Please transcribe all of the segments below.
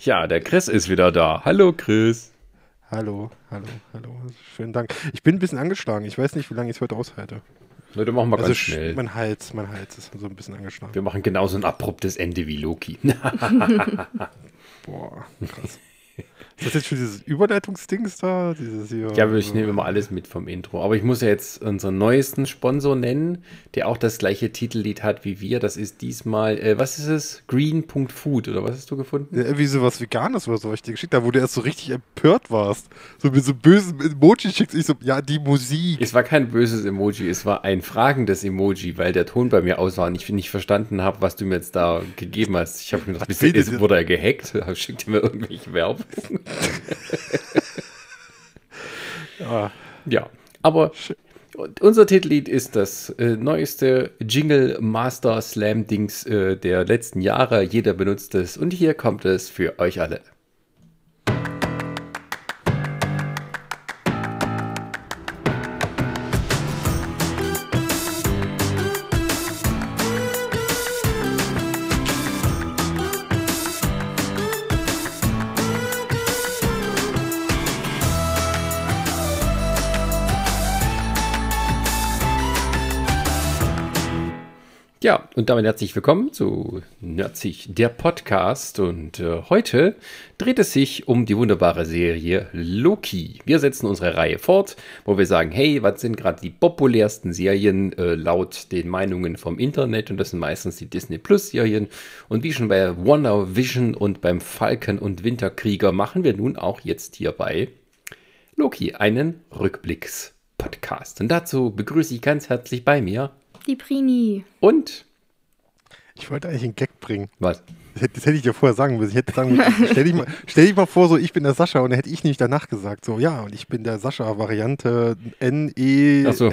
Ja, der Chris ist wieder da. Hallo Chris. Hallo, hallo, hallo. Schönen Dank. Ich bin ein bisschen angeschlagen. Ich weiß nicht, wie lange ich es heute aushalte. Leute, machen wir also ganz schnell. Mein Hals, mein Hals ist so ein bisschen angeschlagen. Wir machen genauso ein abruptes Ende wie Loki. Boah, krass. Ist das jetzt schon dieses Überleitungsdings da? Dieses hier, ja, ich nehme immer alles mit vom Intro. Aber ich muss ja jetzt unseren neuesten Sponsor nennen, der auch das gleiche Titellied hat wie wir. Das ist diesmal, äh, was ist es? Green.food oder was hast du gefunden? Ja, irgendwie sowas Veganes oder so, was ich dir geschickt habe, wo du erst so richtig empört warst. So mit so bösen Emoji schickst. Ich so, ja, die Musik. Es war kein böses Emoji, es war ein fragendes Emoji, weil der Ton bei mir aus war und ich nicht verstanden habe, was du mir jetzt da gegeben hast. Ich habe mir gedacht, ist, wurde er gehackt? Schickt mir irgendwelche Werbung? Ja. ja, aber unser Titellied ist das äh, neueste Jingle Master Slam Dings äh, der letzten Jahre. Jeder benutzt es und hier kommt es für euch alle. Ja, und damit herzlich willkommen zu Nerdzig, der Podcast. Und äh, heute dreht es sich um die wunderbare Serie Loki. Wir setzen unsere Reihe fort, wo wir sagen, hey, was sind gerade die populärsten Serien äh, laut den Meinungen vom Internet? Und das sind meistens die Disney Plus Serien. Und wie schon bei Wonder Vision und beim Falken und Winterkrieger machen wir nun auch jetzt hier bei Loki einen Rückblicks-Podcast. Und dazu begrüße ich ganz herzlich bei mir die Prini. Und? Ich wollte eigentlich einen Gag bringen. Was? Das hätte, das hätte ich dir vorher sagen müssen. Ich hätte sagen müssen, stell dich, mal, stell dich mal vor, so ich bin der Sascha und dann hätte ich nicht danach gesagt, so ja, und ich bin der Sascha-Variante N-E-R-E. So.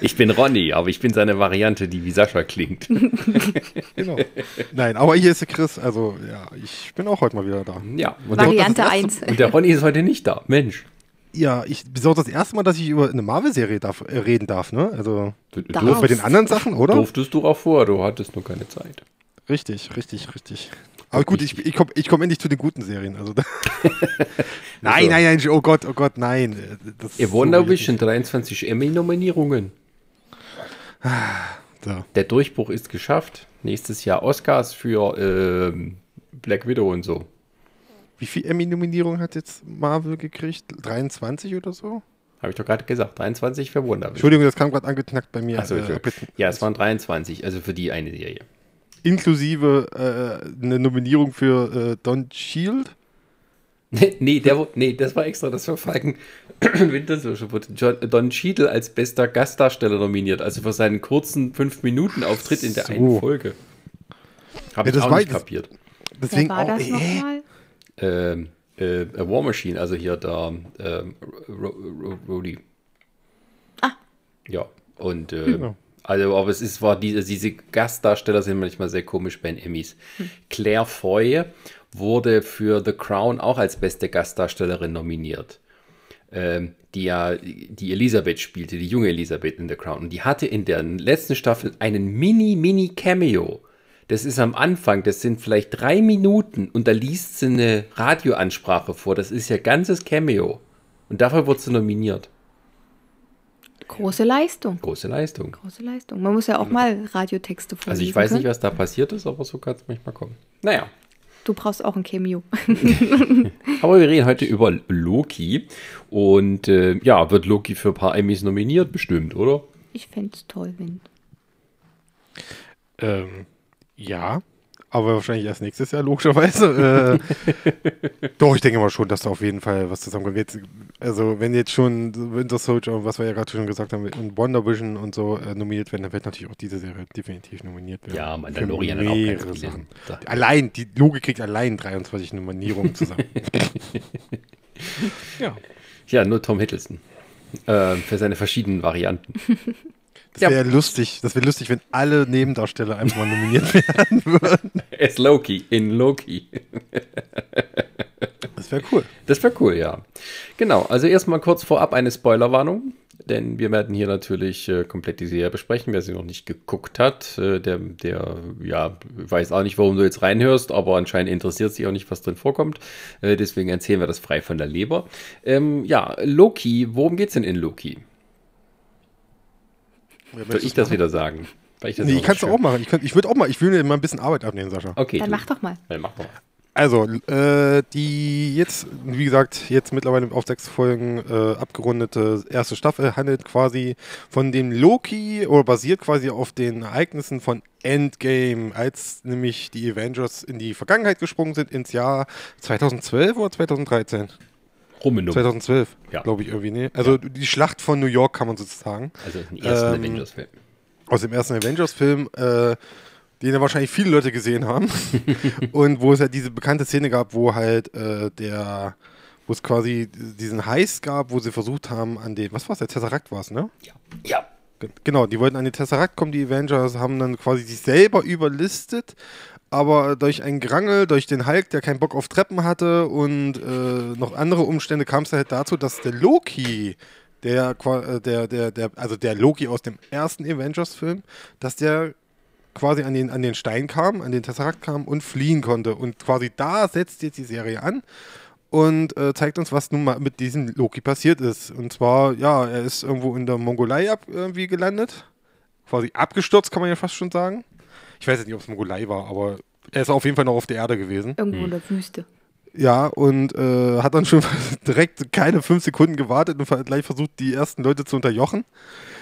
ich bin Ronny, aber ich bin seine Variante, die wie Sascha klingt. genau. Nein, aber hier ist der Chris, also ja, ich bin auch heute mal wieder da. Ja. Variante 1. Und der Ronny ist heute nicht da, Mensch. Ja, ich besonders das erste Mal, dass ich über eine Marvel-Serie darf, äh, reden darf, ne? Also darf. bei den anderen Sachen, oder? Durftest du auch vor, du hattest nur keine Zeit. Richtig, richtig, richtig. Aber gut, ich, ich komme ich komm endlich zu den guten Serien. Also nein, nein, nein, oh Gott, oh Gott, nein. Das Ihr Wonder so Vision, 23 Emmy-Nominierungen. So. Der Durchbruch ist geschafft. Nächstes Jahr Oscars für äh, Black Widow und so. Wie viel Emmy-Nominierung hat jetzt Marvel gekriegt? 23 oder so? Habe ich doch gerade gesagt, 23 für Wonder Entschuldigung, das kam gerade angeknackt bei mir. Achso, äh, ja, es waren 23, also für die eine Serie. Inklusive äh, eine Nominierung für äh, Don Shield? nee, der, nee, das war extra, das war Falken Wintersoldier. Don Cheadle als bester Gastdarsteller nominiert, also für seinen kurzen 5-Minuten-Auftritt in der so. einen Folge. Habe ja, ich auch nicht kapiert. Deswegen Wer war auch, das nochmal? Äh, äh, War Machine, also hier da äh, Rudy. Ah. Ja, und äh, genau. also, aber es ist, war diese, diese Gastdarsteller sind manchmal sehr komisch bei den Emmys. Hm. Claire Foy wurde für The Crown auch als beste Gastdarstellerin nominiert. Ähm, die ja die Elisabeth spielte, die junge Elisabeth in The Crown. Und die hatte in der letzten Staffel einen Mini-Mini-Cameo. Das ist am Anfang, das sind vielleicht drei Minuten und da liest sie eine Radioansprache vor. Das ist ja ganzes Cameo. Und dafür wird sie nominiert. Große Leistung. Große Leistung. Große Leistung. Man muss ja auch mal Radiotexte vorlesen Also ich weiß können. nicht, was da passiert ist, aber so kann es manchmal kommen. Naja. Du brauchst auch ein Cameo. aber wir reden heute über Loki. Und äh, ja, wird Loki für ein paar Emmys nominiert, bestimmt, oder? Ich fände es toll, wenn. Ähm, ja, aber wahrscheinlich erst nächstes Jahr, logischerweise. äh, doch, ich denke mal schon, dass da auf jeden Fall was zusammenkommt. Jetzt, also, wenn jetzt schon Winter Soldier und was wir ja gerade schon gesagt haben, und Wonder Vision und so äh, nominiert werden, dann wird natürlich auch diese Serie definitiv nominiert werden. Ja, Mandalorian hat auch ganz Sachen. Allein, die Logik kriegt allein 23 Nominierungen zusammen. ja. Ja, nur Tom Hiddleston. Äh, für seine verschiedenen Varianten. Das wäre ja. lustig. Das wäre lustig, wenn alle Nebendarsteller einfach mal nominiert werden würden. Es Loki in Loki. Das wäre cool. Das wäre cool, ja. Genau. Also erstmal kurz vorab eine Spoilerwarnung. denn wir werden hier natürlich äh, komplett die Serie besprechen. Wer sie noch nicht geguckt hat, äh, der, der, ja, weiß auch nicht, warum du jetzt reinhörst, aber anscheinend interessiert sich auch nicht, was drin vorkommt. Äh, deswegen erzählen wir das frei von der Leber. Ähm, ja, Loki, worum geht's denn in Loki? Soll ich das wieder sagen? Weil ich das nee, ich kannst du auch machen. Ich, ich würde auch mal, ich will mir mal ein bisschen Arbeit abnehmen, Sascha. Okay. Dann mach doch mal. Dann mach doch mal. Also, äh, die jetzt, wie gesagt, jetzt mittlerweile auf sechs Folgen äh, abgerundete erste Staffel handelt quasi von dem Loki oder basiert quasi auf den Ereignissen von Endgame, als nämlich die Avengers in die Vergangenheit gesprungen sind, ins Jahr 2012 oder 2013? Rummenum. 2012, ja. glaube ich irgendwie, ne? Also ja. die Schlacht von New York kann man sozusagen. Also den ersten ähm, Avengers-Film. Aus dem ersten Avengers-Film, äh, den ja wahrscheinlich viele Leute gesehen haben. und wo es halt diese bekannte Szene gab, wo halt äh, der, wo es quasi diesen Heiß gab, wo sie versucht haben, an den, was war es, der Tesseract war es, ne? Ja. Ja. Genau, die wollten an den Tesseract kommen, die Avengers haben dann quasi sich selber überlistet, aber durch einen Grangel, durch den Hulk, der keinen Bock auf Treppen hatte und äh, noch andere Umstände kam es halt dazu, dass der Loki, der, äh, der, der, der, also der Loki aus dem ersten Avengers-Film, dass der quasi an den, an den Stein kam, an den Tesseract kam und fliehen konnte. Und quasi da setzt jetzt die Serie an und äh, zeigt uns, was nun mal mit diesem Loki passiert ist. Und zwar, ja, er ist irgendwo in der Mongolei ab, irgendwie gelandet. Quasi abgestürzt, kann man ja fast schon sagen. Ich weiß jetzt nicht, ob es Mongolei war, aber er ist auf jeden Fall noch auf der Erde gewesen. Irgendwo in der Wüste. Ja, und äh, hat dann schon direkt keine fünf Sekunden gewartet und gleich versucht, die ersten Leute zu unterjochen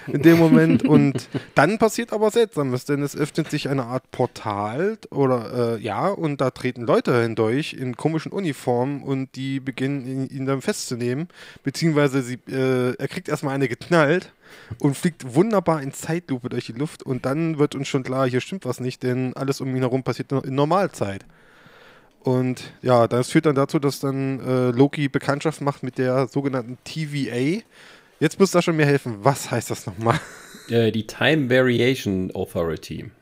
in dem Moment. Und dann passiert aber Seltsames, denn es öffnet sich eine Art Portal oder äh, ja, und da treten Leute hindurch in komischen Uniformen und die beginnen ihn, ihn dann festzunehmen, beziehungsweise sie, äh, er kriegt erstmal eine geknallt und fliegt wunderbar in Zeitlupe durch die Luft und dann wird uns schon klar, hier stimmt was nicht, denn alles um ihn herum passiert in Normalzeit. Und ja, das führt dann dazu, dass dann äh, Loki Bekanntschaft macht mit der sogenannten TVA. Jetzt muss da schon mir helfen. Was heißt das nochmal? Äh, die Time Variation Authority.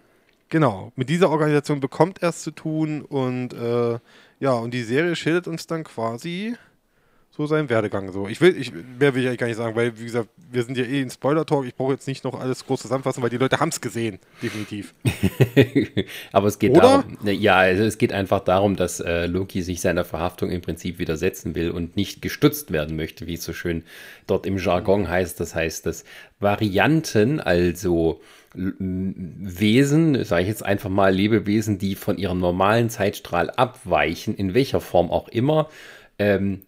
Genau, mit dieser Organisation bekommt er es zu tun und äh, ja, und die Serie schildert uns dann quasi so sein Werdegang. So. Ich will, ich, mehr will ich eigentlich gar nicht sagen, weil, wie gesagt, wir sind ja eh in Spoiler-Talk. Ich brauche jetzt nicht noch alles groß zusammenfassen, weil die Leute haben es gesehen, definitiv. Aber es geht Oder? darum, ne, ja, also es geht einfach darum, dass äh, Loki sich seiner Verhaftung im Prinzip widersetzen will und nicht gestützt werden möchte, wie es so schön dort im Jargon heißt. Das heißt, dass Varianten, also Wesen, sage ich jetzt einfach mal Lebewesen, die von ihrem normalen Zeitstrahl abweichen, in welcher Form auch immer, ähm,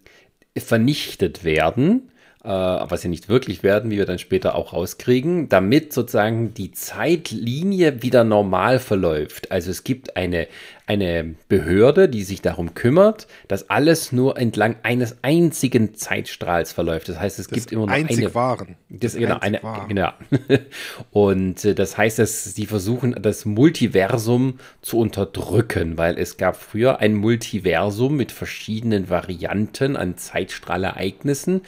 vernichtet werden, äh, was sie nicht wirklich werden, wie wir dann später auch rauskriegen, damit sozusagen die Zeitlinie wieder normal verläuft. Also es gibt eine, eine Behörde, die sich darum kümmert, dass alles nur entlang eines einzigen Zeitstrahls verläuft. Das heißt, es das gibt immer nur eine. Waren. Das, das genau, eine, waren. genau. Und äh, das heißt, dass sie versuchen, das Multiversum zu unterdrücken, weil es gab früher ein Multiversum mit verschiedenen Varianten an Zeitstrahlereignissen.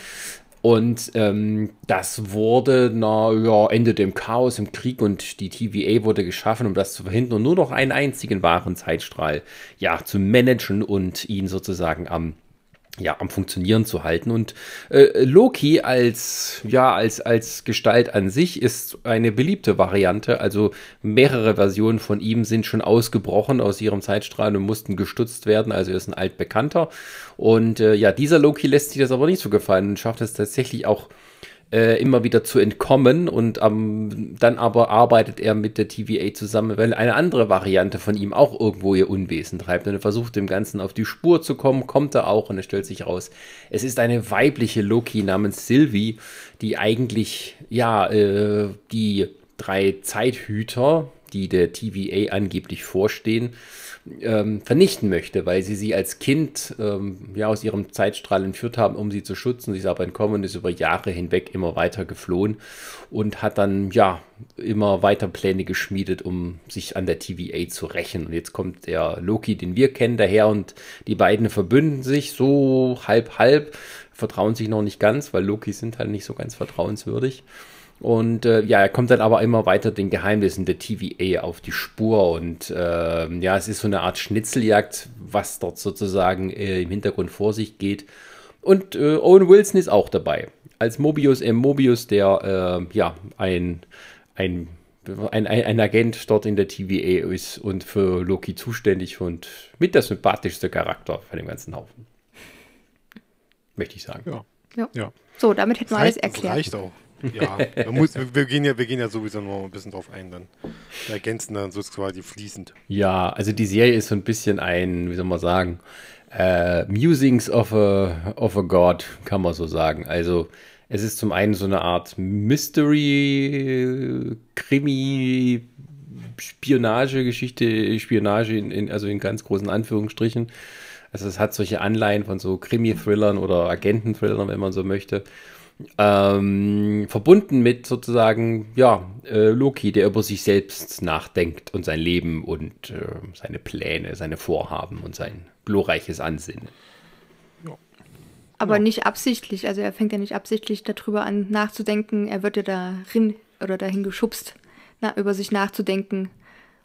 Und ähm, das wurde, na ja, Ende dem Chaos im Krieg und die TVA wurde geschaffen, um das zu verhindern und nur noch einen einzigen wahren Zeitstrahl ja zu managen und ihn sozusagen am ja, am Funktionieren zu halten. Und äh, Loki als, ja, als, als Gestalt an sich ist eine beliebte Variante. Also mehrere Versionen von ihm sind schon ausgebrochen aus ihrem Zeitstrahl und mussten gestutzt werden. Also er ist ein altbekannter. Und äh, ja, dieser Loki lässt sich das aber nicht so gefallen und schafft es tatsächlich auch äh, immer wieder zu entkommen und ähm, dann aber arbeitet er mit der TVA zusammen, weil eine andere Variante von ihm auch irgendwo ihr Unwesen treibt. Und er versucht dem Ganzen auf die Spur zu kommen, kommt er auch und es stellt sich raus, es ist eine weibliche Loki namens Sylvie, die eigentlich, ja, äh, die drei Zeithüter, die der TVA angeblich vorstehen, ähm, vernichten möchte, weil sie sie als Kind ähm, ja aus ihrem Zeitstrahl entführt haben, um sie zu schützen. Sie ist aber entkommen und ist über Jahre hinweg immer weiter geflohen und hat dann ja immer weiter Pläne geschmiedet, um sich an der TVA zu rächen. Und jetzt kommt der Loki, den wir kennen, daher und die beiden verbünden sich so halb halb, vertrauen sich noch nicht ganz, weil Loki sind halt nicht so ganz vertrauenswürdig. Und äh, ja, er kommt dann aber immer weiter den Geheimnissen der TVA auf die Spur. Und äh, ja, es ist so eine Art Schnitzeljagd, was dort sozusagen äh, im Hintergrund vor sich geht. Und äh, Owen Wilson ist auch dabei als Mobius M. Mobius, der äh, ja ein, ein, ein, ein Agent dort in der TVA ist und für Loki zuständig und mit der sympathischste Charakter von dem ganzen Haufen. Möchte ich sagen. Ja. Ja. ja. So, damit hätten wir alles reicht, das erklärt. reicht auch. Ja, muss, wir, gehen ja, wir gehen ja sowieso noch ein bisschen drauf ein dann. Wir ergänzen dann so quasi fließend. Ja, also die Serie ist so ein bisschen ein, wie soll man sagen, äh, Musings of a, of a God, kann man so sagen. Also es ist zum einen so eine Art Mystery, Krimi, Spionage-Geschichte, Spionage in, in, also in ganz großen Anführungsstrichen. Also es hat solche Anleihen von so Krimi-Thrillern oder Agenten-Thrillern, wenn man so möchte. Ähm, verbunden mit sozusagen, ja, äh, Loki, der über sich selbst nachdenkt und sein Leben und äh, seine Pläne, seine Vorhaben und sein glorreiches Ansinnen. Aber nicht absichtlich. Also er fängt ja nicht absichtlich darüber an nachzudenken. Er wird ja darin oder dahin geschubst, na, über sich nachzudenken,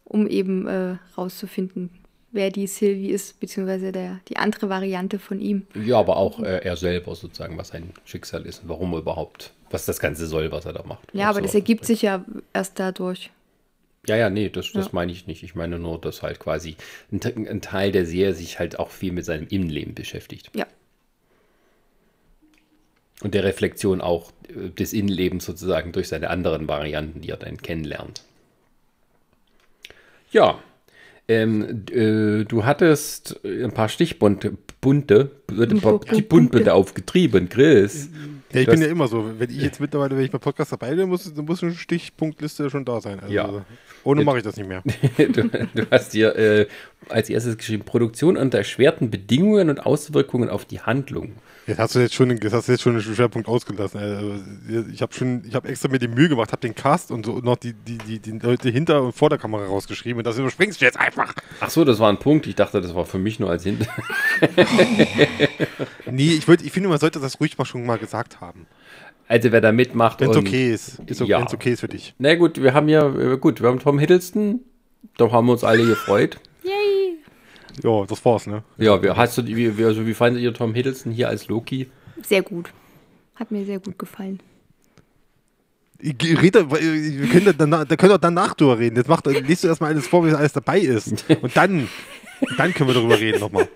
um eben äh, rauszufinden, wer die Sylvie ist, beziehungsweise der, die andere Variante von ihm. Ja, aber auch äh, er selber sozusagen, was sein Schicksal ist und warum er überhaupt, was das Ganze soll, was er da macht. Ja, aber so. das ergibt sich ja erst dadurch. Ja, ja, nee, das, das Ja. meine ich nicht. Ich meine nur, dass halt quasi ein, ein Teil der Serie sich halt auch viel mit seinem Innenleben beschäftigt. Ja. Und der Reflexion auch äh, des Innenlebens sozusagen durch seine anderen Varianten, die er dann kennenlernt. Ja, ähm, äh, du hattest ein paar Stichbunte, bunte, bunte, bunte aufgetrieben, Chris. Ja, ich Das- bin ja immer so. Wenn ich jetzt mittlerweile, wenn ich beim Podcast dabei bin, muss, dann muss eine Stichpunktliste schon da sein. Also, Ja. Ohne mache ich das nicht mehr. Du, du hast dir äh, als erstes geschrieben, Produktion unter erschwerten Bedingungen und Auswirkungen auf die Handlung. Jetzt hast du jetzt schon, jetzt hast du jetzt schon einen Schwerpunkt ausgelassen. Also, ich habe schon, ich habe extra mir die Mühe gemacht, habe den Cast und so noch die, die, die, die Leute hinter und vor der Kamera rausgeschrieben und das überspringst du jetzt einfach. Ach so, das war ein Punkt. Ich dachte, das war für mich nur als Hint. Nee, ich, würd- ich finde, man sollte das ruhig mal schon mal gesagt haben. Also wer da mitmacht Wenn es und- okay ist. ist okay, Ja. Wenn es okay ist für dich. Na gut, wir haben ja, äh, gut, wir haben Tom Hiddleston. Da haben wir uns alle gefreut. Yay! Ja, das war's, ne? Ja, wie, hast du, wie, also wie fandet ihr Tom Hiddleston hier als Loki? Sehr gut. Hat mir sehr gut gefallen. Rede, wir können da, danach, da können wir danach drüber reden. Jetzt macht, liest du erstmal alles vor, wie alles dabei ist. Und dann, dann können wir darüber reden nochmal.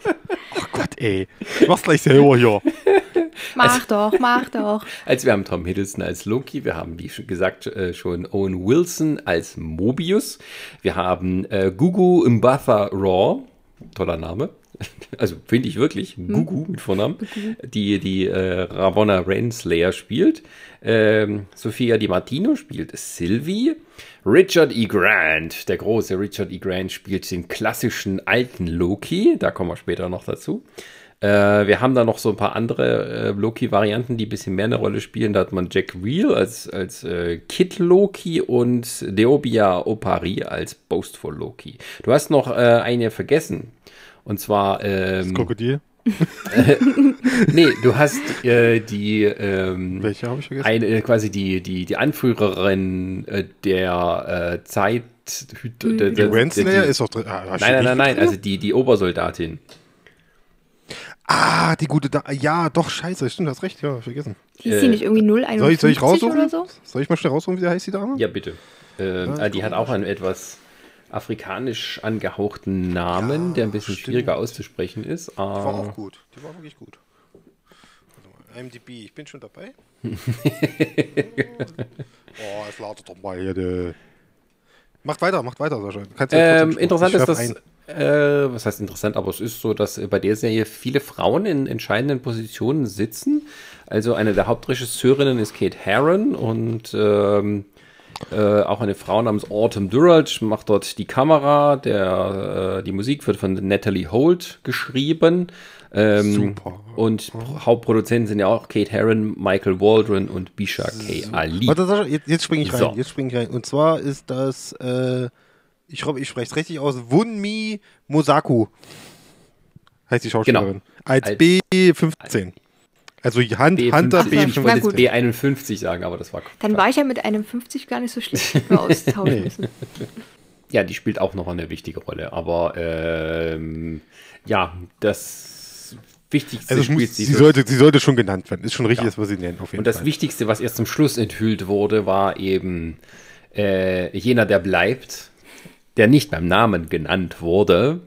Ach Gott, ey. Ich mach's gleich selber hier. Mach doch, mach doch. Also wir haben Tom Hiddleston als Loki, wir haben, wie schon gesagt, äh, schon Owen Wilson als Mobius, wir haben äh, Gugu Mbatha Raw, toller Name, also finde ich wirklich, Gugu mit Vornamen, die die äh, Ravonna Renslayer spielt, ähm, Sophia Di Martino spielt Sylvie, Richard E. Grant, der große Richard E. Grant spielt den klassischen alten Loki, da kommen wir später noch dazu. Äh, wir haben da noch so ein paar andere äh, Loki-Varianten, die ein bisschen mehr eine Rolle spielen. Da hat man Jack Reel als, als äh, Kid Loki und Deobia Opari als Boastful Loki. Du hast noch äh, eine vergessen. Und zwar, ähm, Krokodil. nee, du hast äh, die, ähm, Welche habe ich vergessen? eine, äh, quasi die, die, die Anführerin äh, der äh, Zeit. Der, Die Renslayer ist doch drin. Ah, Nein, nein, nein, nein, also die, die Obersoldatin. Ah, die gute da Ja, doch, scheiße, stimmt, hast recht, ja, vergessen. Hieß die nicht irgendwie 051 Soll ich, soll ich raussuchen? oder so? Soll ich mal schnell raussuchen, wie der heißt, die Dame? Ja, bitte. Ähm, äh, die hat auch einen etwas afrikanisch angehauchten Namen, Ja, der ein bisschen stimmt. schwieriger auszusprechen ist. Die war auch Äh, gut. Die war wirklich gut. Warte mal, IMDb, ich bin schon dabei. oh, es lautet doch mal hier. Macht weiter, macht weiter, Sascha. Ja ähm, interessant ist, ein. äh, was heißt interessant, aber es ist so, dass bei der Serie viele Frauen in entscheidenden Positionen sitzen. Also eine der Hauptregisseurinnen ist Kate Herron und ähm, äh, auch eine Frau namens Autumn Durrell macht dort die Kamera. Der, äh, die Musik wird von Natalie Holt geschrieben. Ähm, Super. Und Hauptproduzenten sind ja auch Kate Herron, Michael Waldron und Bisha K. Ali. Warte, jetzt, jetzt springe ich rein. So. Jetzt springe ich rein. Und zwar ist das, äh, ich hoffe, ich spreche es richtig aus, Wunmi Mosaku. Heißt die Schauspielerin. Als, Als- B15. Also Hand, B15. Hunter Ach so, ich B15. wollte jetzt B51 sagen, aber das war Dann war ich ja mit einem 50 gar nicht so schlecht, austauschen müssen. Ja, die spielt auch noch eine wichtige Rolle. Aber ähm, ja, das wichtigste Also muss, sie, sollte, sie sollte schon genannt werden. Ist schon richtig, Ja. das was sie nennen, auf jeden Und das Fall. Wichtigste, was erst zum Schluss enthüllt wurde, war eben äh, jener, der bleibt, der nicht beim Namen genannt wurde,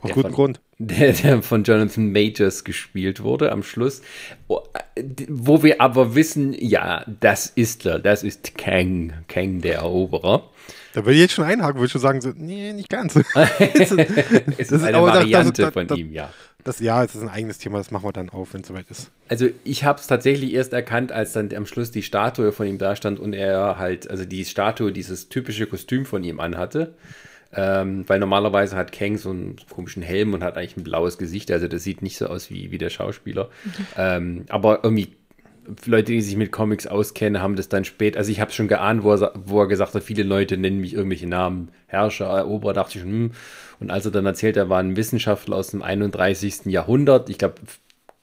Aus der gutem von- Grund. Der, der von Jonathan Majors gespielt wurde am Schluss, Oh, äh, wo wir aber wissen, ja, das ist er, das ist Kang, Kang der Eroberer. Da würde ich jetzt schon einhaken, würde ich schon sagen, so, nee, nicht ganz. Es ist ist eine aber das- das- Variante das- von ihm, ja. Das, ja, es ist ein eigenes Thema, das machen wir dann auf, wenn es soweit ist. Also ich habe es tatsächlich erst erkannt, als dann am Schluss die Statue von ihm da stand und er halt, also die Statue dieses typische Kostüm von ihm anhatte. Ähm, weil normalerweise hat Kang so einen komischen Helm und hat eigentlich ein blaues Gesicht, also das sieht nicht so aus wie, wie der Schauspieler. Ähm, aber irgendwie Leute, die sich mit Comics auskennen, haben das dann spät, also ich habe schon geahnt, wo er, wo er gesagt hat, viele Leute nennen mich irgendwelche Namen, Herrscher, Eroberer, dachte ich, hm. Und als er dann erzählt, er war ein Wissenschaftler aus dem 31. Jahrhundert, ich glaube,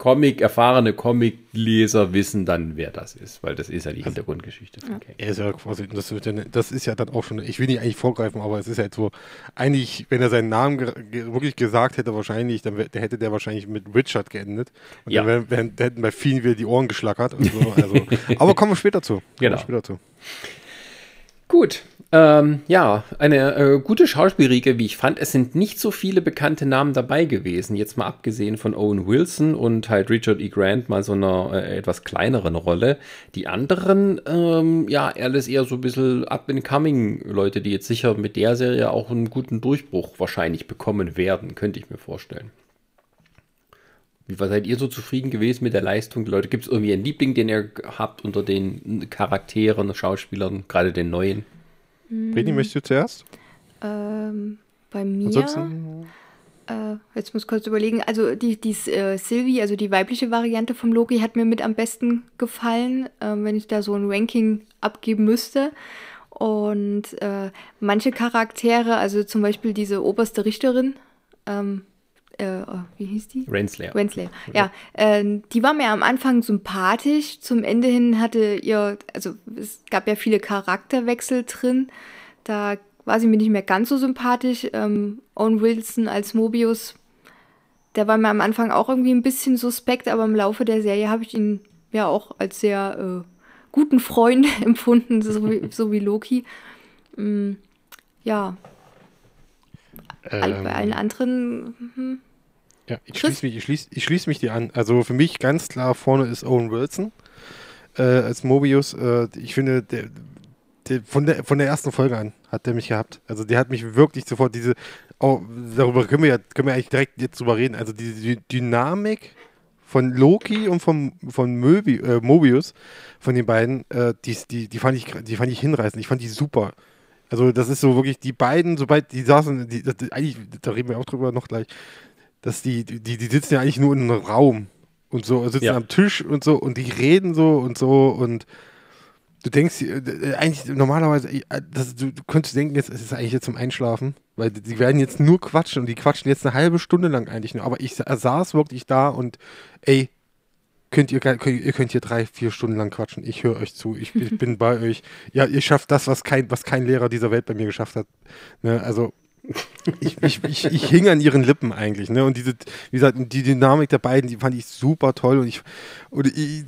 Comic, erfahrene Comicleser wissen dann, wer das ist, weil das ist ja die Hintergrundgeschichte von Kang. Er ist ja quasi, das, das ist ja dann auch schon, ich will nicht eigentlich vorgreifen, aber es ist halt so, eigentlich, wenn er seinen Namen ge ge wirklich gesagt hätte, wahrscheinlich, dann hätte der wahrscheinlich mit Richard geendet. Und Ja. dann wär, wär, da hätten bei vielen wieder die Ohren geschlackert. Und so, also, aber kommen wir später zu. Genau. Später zu. Gut. Ähm, ja, eine äh, gute Schauspielriege, wie ich fand. Es sind nicht so viele bekannte Namen dabei gewesen. Jetzt mal abgesehen von Owen Wilson und halt Richard E. Grant mal so einer äh, etwas kleineren Rolle. Die anderen, ähm, ja, alles eher so ein bisschen up-and-coming Leute, die jetzt sicher mit der Serie auch einen guten Durchbruch wahrscheinlich bekommen werden, könnte ich mir vorstellen. Wie war- seid ihr so zufrieden gewesen mit der Leistung Leute? Gibt es irgendwie einen Liebling, den ihr habt unter den Charakteren, Schauspielern, gerade den neuen? Breni, möchtest du zuerst? Ähm, bei mir. Ansonsten, Äh, jetzt muss ich kurz überlegen. Also die, die äh, Sylvie, also die weibliche Variante vom Loki, hat mir mit am besten gefallen, ähm, wenn ich da so ein Ranking abgeben müsste. Und äh, manche Charaktere, also zum Beispiel diese oberste Richterin, ähm, äh, oh, wie hieß die? Renslayer. Renslayer. Ja, ähm, die war mir am Anfang sympathisch. Zum Ende hin hatte ihr, also es gab ja viele Charakterwechsel drin. Da war sie mir nicht mehr ganz so sympathisch. Ähm, Owen Wilson als Mobius, der war mir am Anfang auch irgendwie ein bisschen suspekt, aber im Laufe der Serie habe ich ihn ja auch als sehr äh, guten Freund empfunden, so wie, so wie Loki. Mm, ja, all, bei allen ähm, anderen hm, ja, ich schließe mich, ich schließ, ich schließ mich dir an. Also für mich ganz klar vorne ist Owen Wilson äh, als Mobius. Äh, ich finde, der, der, von, der, von der ersten Folge an hat der mich gehabt. Also der hat mich wirklich sofort diese, oh, darüber können wir ja können wir eigentlich direkt jetzt drüber reden. Also diese Dy- Dynamik von Loki und vom, von Möbi, äh, Mobius, von den beiden, äh, die, die, die, fand ich, die fand ich hinreißend. Ich fand die super. Also das ist so wirklich, die beiden, sobald die saßen, die, das, eigentlich, da reden wir auch drüber noch gleich, dass die, die, die sitzen ja eigentlich nur in einem Raum und so, sitzen Ja. am Tisch und so und die reden so und so und du denkst, äh, äh, eigentlich normalerweise, äh, das, du, du könntest denken, jetzt ist es eigentlich jetzt zum Einschlafen, weil die, werden jetzt nur quatschen und die quatschen jetzt eine halbe Stunde lang eigentlich nur, aber ich sa- saß wirklich da und ey, könnt ihr, ihr könnt hier drei, vier Stunden lang quatschen, ich höre euch zu, ich, ich bin bei euch, ja, ihr schafft das, was kein, was kein Lehrer dieser Welt bei mir geschafft hat, ne, also ich, ich, ich, ich hing an ihren Lippen eigentlich, ne? Und diese, wie gesagt, die Dynamik der beiden, die fand ich super toll. Und ich, und ich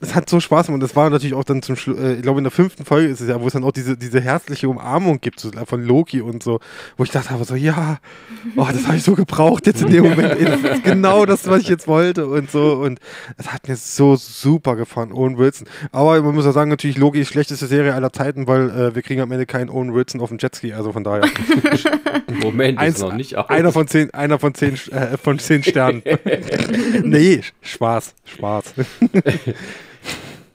es hat so Spaß gemacht. Und das war natürlich auch dann zum Schluss, äh, ich glaube in der fünften Folge ist es ja, wo es dann auch diese, diese herzliche Umarmung gibt, so, von Loki und so, wo ich dachte aber so, ja, oh, das habe ich so gebraucht jetzt in dem Moment. Das ist genau das, was ich jetzt wollte und so. Und es hat mir so super gefallen, Owen Wilson. Aber man muss auch sagen, natürlich Loki ist schlechteste Serie aller Zeiten, weil äh, wir kriegen am Ende keinen Owen Wilson auf dem Jetski, also von daher. Moment, Eins, ist noch nicht aus. einer von zehn, einer von zehn, äh, von zehn Sternen. nee, Spaß, Spaß.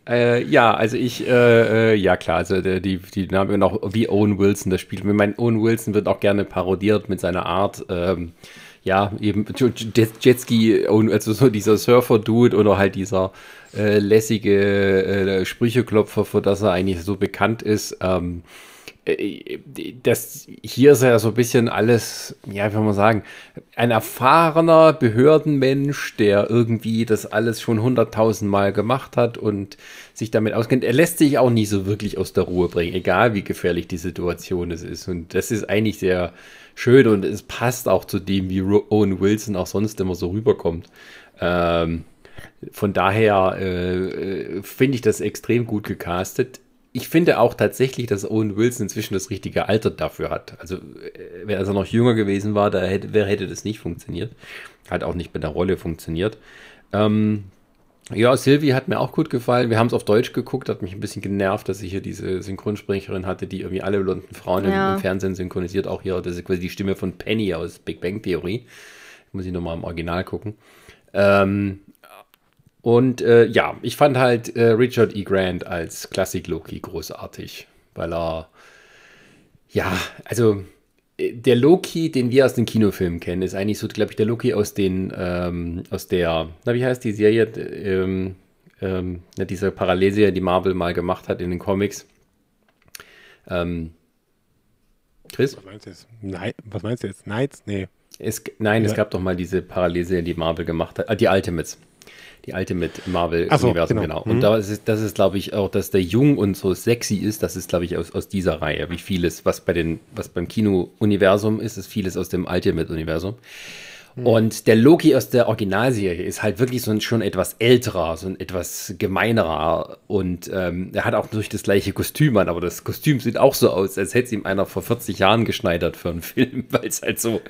Äh, ja, also ich, äh, äh, ja klar, also die, die Namen auch wie Owen Wilson das spielt. Ich meine, Owen Wilson wird auch gerne parodiert mit seiner Art, ähm, ja, eben Jet, Jetski, also so dieser Surfer-Dude oder halt dieser äh, lässige äh, Sprücheklopfer, für das er eigentlich so bekannt ist. Ähm, äh, das hier ist ja so ein bisschen alles, ja, wie man sagen, ein erfahrener Behördenmensch, der irgendwie das alles schon hunderttausend Mal gemacht hat und sich damit auskennt. Er lässt sich auch nie so wirklich aus der Ruhe bringen, egal wie gefährlich die Situation es ist. Und das ist eigentlich der, schön und es passt auch zu dem, wie Owen Wilson auch sonst immer so rüberkommt. Ähm, von daher äh, äh, finde ich das extrem gut gecastet. Ich finde auch tatsächlich, dass Owen Wilson inzwischen das richtige Alter dafür hat. Also, äh, wenn er noch jünger gewesen war, da hätte, hätte das nicht funktioniert. Hat auch nicht mit der Rolle funktioniert. Ähm, ja, Sylvie hat mir auch gut gefallen. Wir haben es auf Deutsch geguckt, hat mich ein bisschen genervt, dass ich hier diese Synchronsprecherin hatte, die irgendwie alle blonden Frauen ja. im, Fernsehen synchronisiert. Auch hier, das ist quasi die Stimme von Penny aus Big Bang Theory. Muss ich nochmal im Original gucken. Ähm, und äh, ja, ich fand halt äh, Richard E. Grant als Klassik Loki großartig, weil er, ja, also der Loki, den wir aus den Kinofilmen kennen, ist eigentlich so, glaube ich, der Loki aus den, ähm, aus der, na, wie heißt die Serie, ähm, ähm, diese Parallelserie, die Marvel mal gemacht hat in den Comics. Ähm, Chris? Was meinst du jetzt? Nein, was meinst du jetzt? Knights? Nee. Es, nein, ja. es gab doch mal diese Parallelserie, die Marvel gemacht hat, äh, die Ultimates die alte mit Marvel-Universum, so, genau. genau. Und mhm. da ist, das ist, glaube ich, auch, dass der jung und so sexy ist, das ist, glaube ich, aus, aus dieser Reihe. Wie vieles, was bei den, was beim Kino-Universum ist, ist vieles aus dem Ultimate-Universum. Mhm. Und der Loki aus der Originalserie ist halt wirklich so ein schon etwas älterer, so ein etwas gemeinerer und ähm, er hat auch durch das gleiche Kostüm an, aber das Kostüm sieht auch so aus, als hätte es ihm einer vor 40 Jahren geschneidert für einen Film, weil es halt so,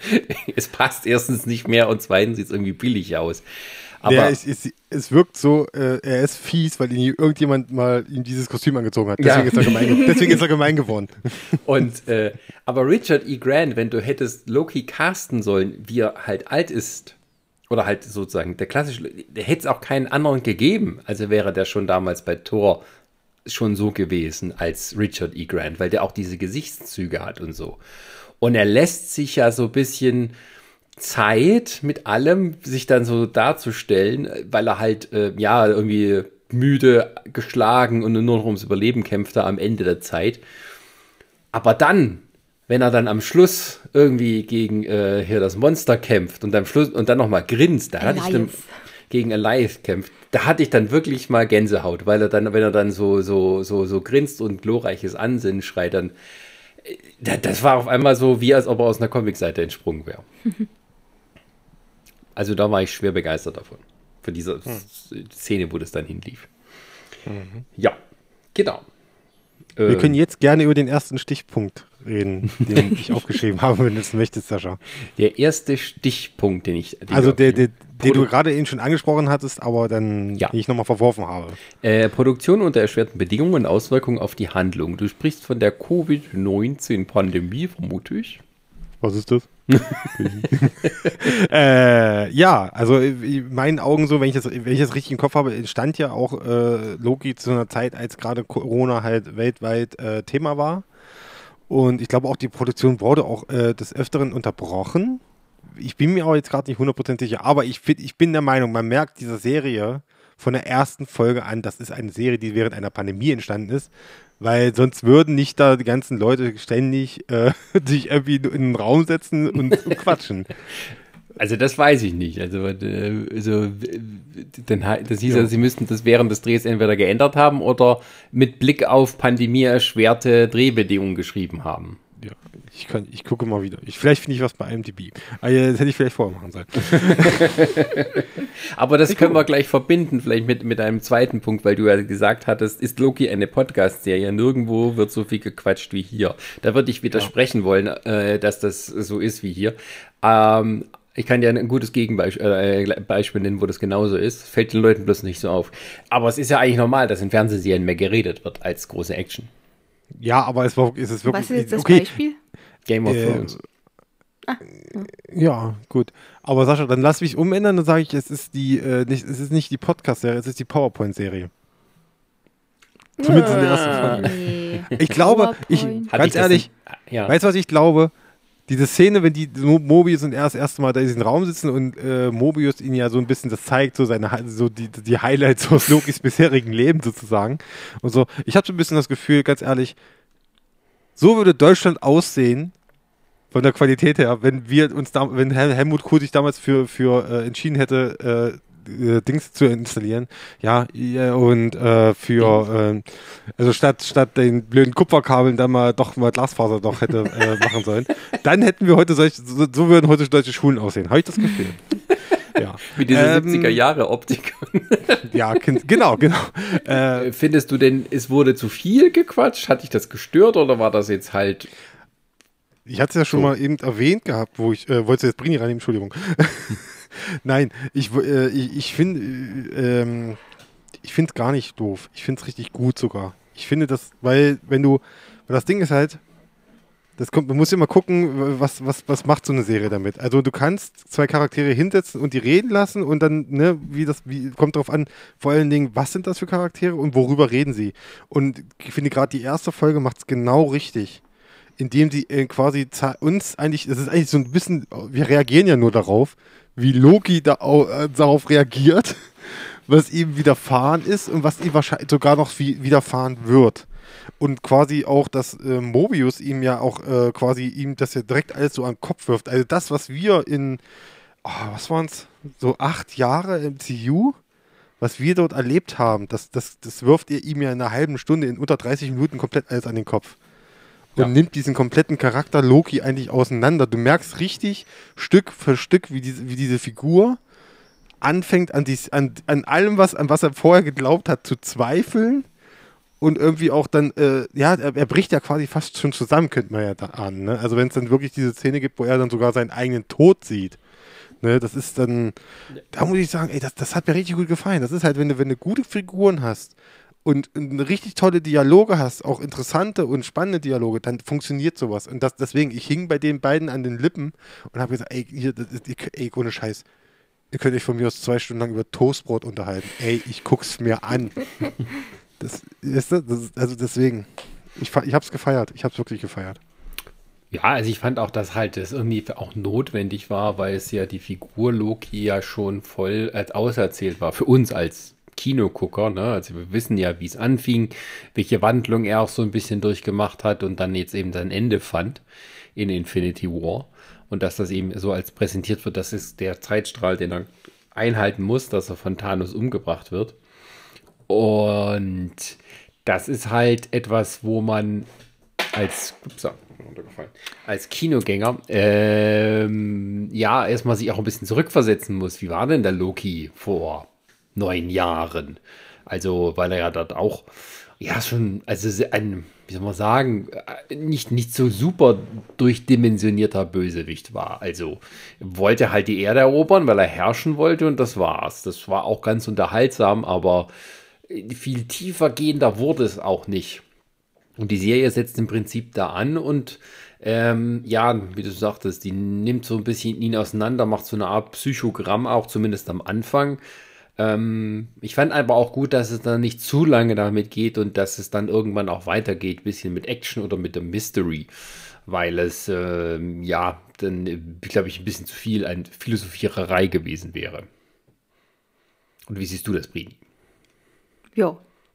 es passt erstens nicht mehr und zweitens sieht es irgendwie billig aus. Aber ist, ist, es wirkt so, äh, er ist fies, weil ihn irgendjemand mal ihm dieses Kostüm angezogen hat. Deswegen, ja. ist, er gemein, deswegen ist er gemein geworden. Und, äh, aber Richard E. Grant, wenn du hättest Loki casten sollen, wie er halt alt ist, oder halt sozusagen der klassische, der hätte es auch keinen anderen gegeben. Also wäre der schon damals bei Thor schon so gewesen als Richard E. Grant, weil der auch diese Gesichtszüge hat und so. Und er lässt sich ja so ein bisschen Zeit mit allem, sich dann so darzustellen, weil er halt, äh, ja, irgendwie müde, geschlagen und nur noch ums Überleben kämpfte am Ende der Zeit. Aber dann, wenn er dann am Schluss irgendwie gegen äh, hier das Monster kämpft und am Schluss und dann nochmal grinst, da hatte ich dann gegen Alive kämpft, da hatte ich dann wirklich mal Gänsehaut, weil er dann, wenn er dann so, so, so, so grinst und glorreiches Ansinnen schreit, dann, äh, das war auf einmal so, wie als ob er aus einer Comicseite entsprungen wäre. Also da war ich schwer begeistert davon. Von dieser hm. Szene, wo das dann hinlief. Mhm. Ja, genau. Wir ähm, können jetzt gerne über den ersten Stichpunkt reden, den ich aufgeschrieben habe, wenn du es möchtest, Sascha. Der erste Stichpunkt, den ich. Den also der, der, den du gerade eben schon angesprochen hattest, aber dann ja. ich nochmal verworfen habe. Äh, Produktion unter erschwerten Bedingungen und Auswirkungen auf die Handlung. Du sprichst von der Covid-19-Pandemie, vermute ich. Was ist das? äh, ja, also in meinen Augen so, wenn ich das, wenn ich das richtig im Kopf habe, entstand ja auch äh, Loki zu einer Zeit, als gerade Corona halt weltweit äh, Thema war. Und ich glaube auch, die Produktion wurde auch äh, des Öfteren unterbrochen. Ich bin mir auch jetzt gerade nicht hundertprozentig sicher, aber ich, ich bin der Meinung, man merkt dieser Serie von der ersten Folge an, das ist eine Serie, die während einer Pandemie entstanden ist, weil sonst würden nicht da die ganzen Leute ständig äh, sich irgendwie in einen Raum setzen und, und quatschen. Also das weiß ich nicht. Also, äh, also dann, das hieß ja. also, sie müssten das während des Drehs entweder geändert haben oder mit Blick auf Pandemie erschwerte Drehbedingungen geschrieben haben. Ja, ich, kann, ich gucke mal wieder. Ich, vielleicht finde ich was bei IMDb. Ah, das hätte ich vielleicht vorher machen sollen. Aber das ich können gucke. wir gleich verbinden, vielleicht mit, mit einem zweiten Punkt, weil du ja gesagt hattest, ist Loki eine Podcast-Serie? Nirgendwo wird so viel gequatscht wie hier. Da würde ich widersprechen ja. wollen, äh, dass das so ist wie hier. Ähm, ich kann dir ein gutes Gegenbeispiel äh, nennen, wo das genauso ist. Fällt den Leuten bloß nicht so auf. Aber es ist ja eigentlich normal, dass in Fernsehserien mehr geredet wird als große Action. Ja, aber es war, ist es wirklich. Was ist jetzt das okay. Beispiel? Game of äh, Thrones. Ah, ja. gut. Aber Sascha, dann lass mich umändern, dann sage ich, es ist die, äh, nicht, es ist nicht die Podcast-Serie, es ist die PowerPoint-Serie. Zumindest in der ersten Folge. Nee. Ich glaube, ich, ganz ich ehrlich, ja. weißt du, was ich glaube? Diese Szene, wenn die Mobius und er das erste Mal da in diesem Raum sitzen und äh, Mobius ihnen ja so ein bisschen das zeigt, so seine so die, die Highlights aus Lokis bisherigen Leben sozusagen. Und so, ich habe so ein bisschen das Gefühl, ganz ehrlich, so würde Deutschland aussehen, von der Qualität her, wenn wir uns da, wenn Helmut Kohl sich damals für, für äh, entschieden hätte, äh, äh, Dings zu installieren. Ja, und äh, für, äh, also statt, statt den blöden Kupferkabeln dann mal doch mal Glasfaser doch hätte äh, machen sollen, dann hätten wir heute solche, so, so würden heute deutsche Schulen aussehen. Habe ich das Gefühl. Ja. Mit dieser ähm, 70er-Jahre-Optik. ja, genau, genau. Äh, Findest du denn, es wurde zu viel gequatscht? Hat dich das gestört oder war das jetzt halt ich hatte es ja schon so. mal eben erwähnt gehabt, wo ich, äh, wollte jetzt Brini reinnehmen, Entschuldigung. Nein, ich, äh, ich, ich finde, äh, ähm, ich finde es gar nicht doof. Ich finde es richtig gut sogar. Ich finde das, weil, wenn du, weil das Ding ist halt, das kommt, man muss immer gucken, was, was, was macht so eine Serie damit. Also du kannst zwei Charaktere hinsetzen und die reden lassen und dann, ne, wie das, wie, kommt darauf an, vor allen Dingen, was sind das für Charaktere und worüber reden sie. Und ich finde gerade die erste Folge macht es genau richtig indem sie äh, quasi uns eigentlich, das ist eigentlich so ein bisschen, wir reagieren ja nur darauf, wie Loki da, äh, darauf reagiert, was ihm widerfahren ist und was ihm wahrscheinlich sogar noch wie, widerfahren wird. Und quasi auch, dass äh, Mobius ihm ja auch äh, quasi ihm das ja direkt alles so an den Kopf wirft. Also das, was wir in, oh, was waren es, so acht Jahre im CU, was wir dort erlebt haben, das, das, das wirft ihr ihm ja in einer halben Stunde, in unter 30 Minuten komplett alles an den Kopf und ja. nimmt diesen kompletten Charakter Loki eigentlich auseinander. Du merkst richtig Stück für Stück, wie diese, wie diese Figur anfängt an, dies, an, an allem, was, an was er vorher geglaubt hat, zu zweifeln. Und irgendwie auch dann, äh, ja, er, er, bricht ja quasi fast schon zusammen, könnte man ja da an. Ne? Also wenn es dann wirklich diese Szene gibt, wo er dann sogar seinen eigenen Tod sieht. Ne, das ist dann, da muss ich sagen, ey, das, das hat mir richtig gut gefallen. Das ist halt, wenn du, wenn du gute Figuren hast, und, richtig tolle Dialoge hast, auch interessante und spannende Dialoge, dann funktioniert sowas. Und das, deswegen, ich hing bei den beiden an den Lippen und habe gesagt, ey, das, ey, ohne Scheiß, ihr könnt euch von mir aus zwei Stunden lang über Toastbrot unterhalten. Ey, ich guck's mir an. Das, ist das, das also deswegen, ich, ich hab's gefeiert. Ich hab's wirklich gefeiert. Ja, also ich fand auch, dass halt das irgendwie auch notwendig war, weil es ja die Figur Loki ja schon voll als auserzählt war. Für uns als Kinogucker. Ne? Also wir wissen ja, wie es anfing, welche Wandlung er auch so ein bisschen durchgemacht hat und dann jetzt eben sein Ende fand in Infinity War. Und dass das eben so als präsentiert wird, das ist der Zeitstrahl, den er einhalten muss, dass er von Thanos umgebracht wird. Und das ist halt etwas, wo man als, ups, als Kinogänger ähm, ja erstmal sich auch ein bisschen zurückversetzen muss. Wie war denn der Loki vor neun Jahren. Also, weil er ja dort auch, ja, schon, also ein, wie soll man sagen, nicht, nicht so super durchdimensionierter Bösewicht war. Also wollte halt die Erde erobern, weil er herrschen wollte und das war's. Das war auch ganz unterhaltsam, aber viel tiefer gehender wurde es auch nicht. Und die Serie setzt im Prinzip da an und ähm, ja, wie du sagtest, die nimmt so ein bisschen ihn auseinander, macht so eine Art Psychogramm auch, zumindest am Anfang. Ähm, ich fand aber auch gut, dass es dann nicht zu lange damit geht und dass es dann irgendwann auch weitergeht, bisschen mit Action oder mit dem Mystery, weil es äh, ja dann, glaube ich, ein bisschen zu viel an Philosophiererei gewesen wäre. Und wie siehst du das, Brini?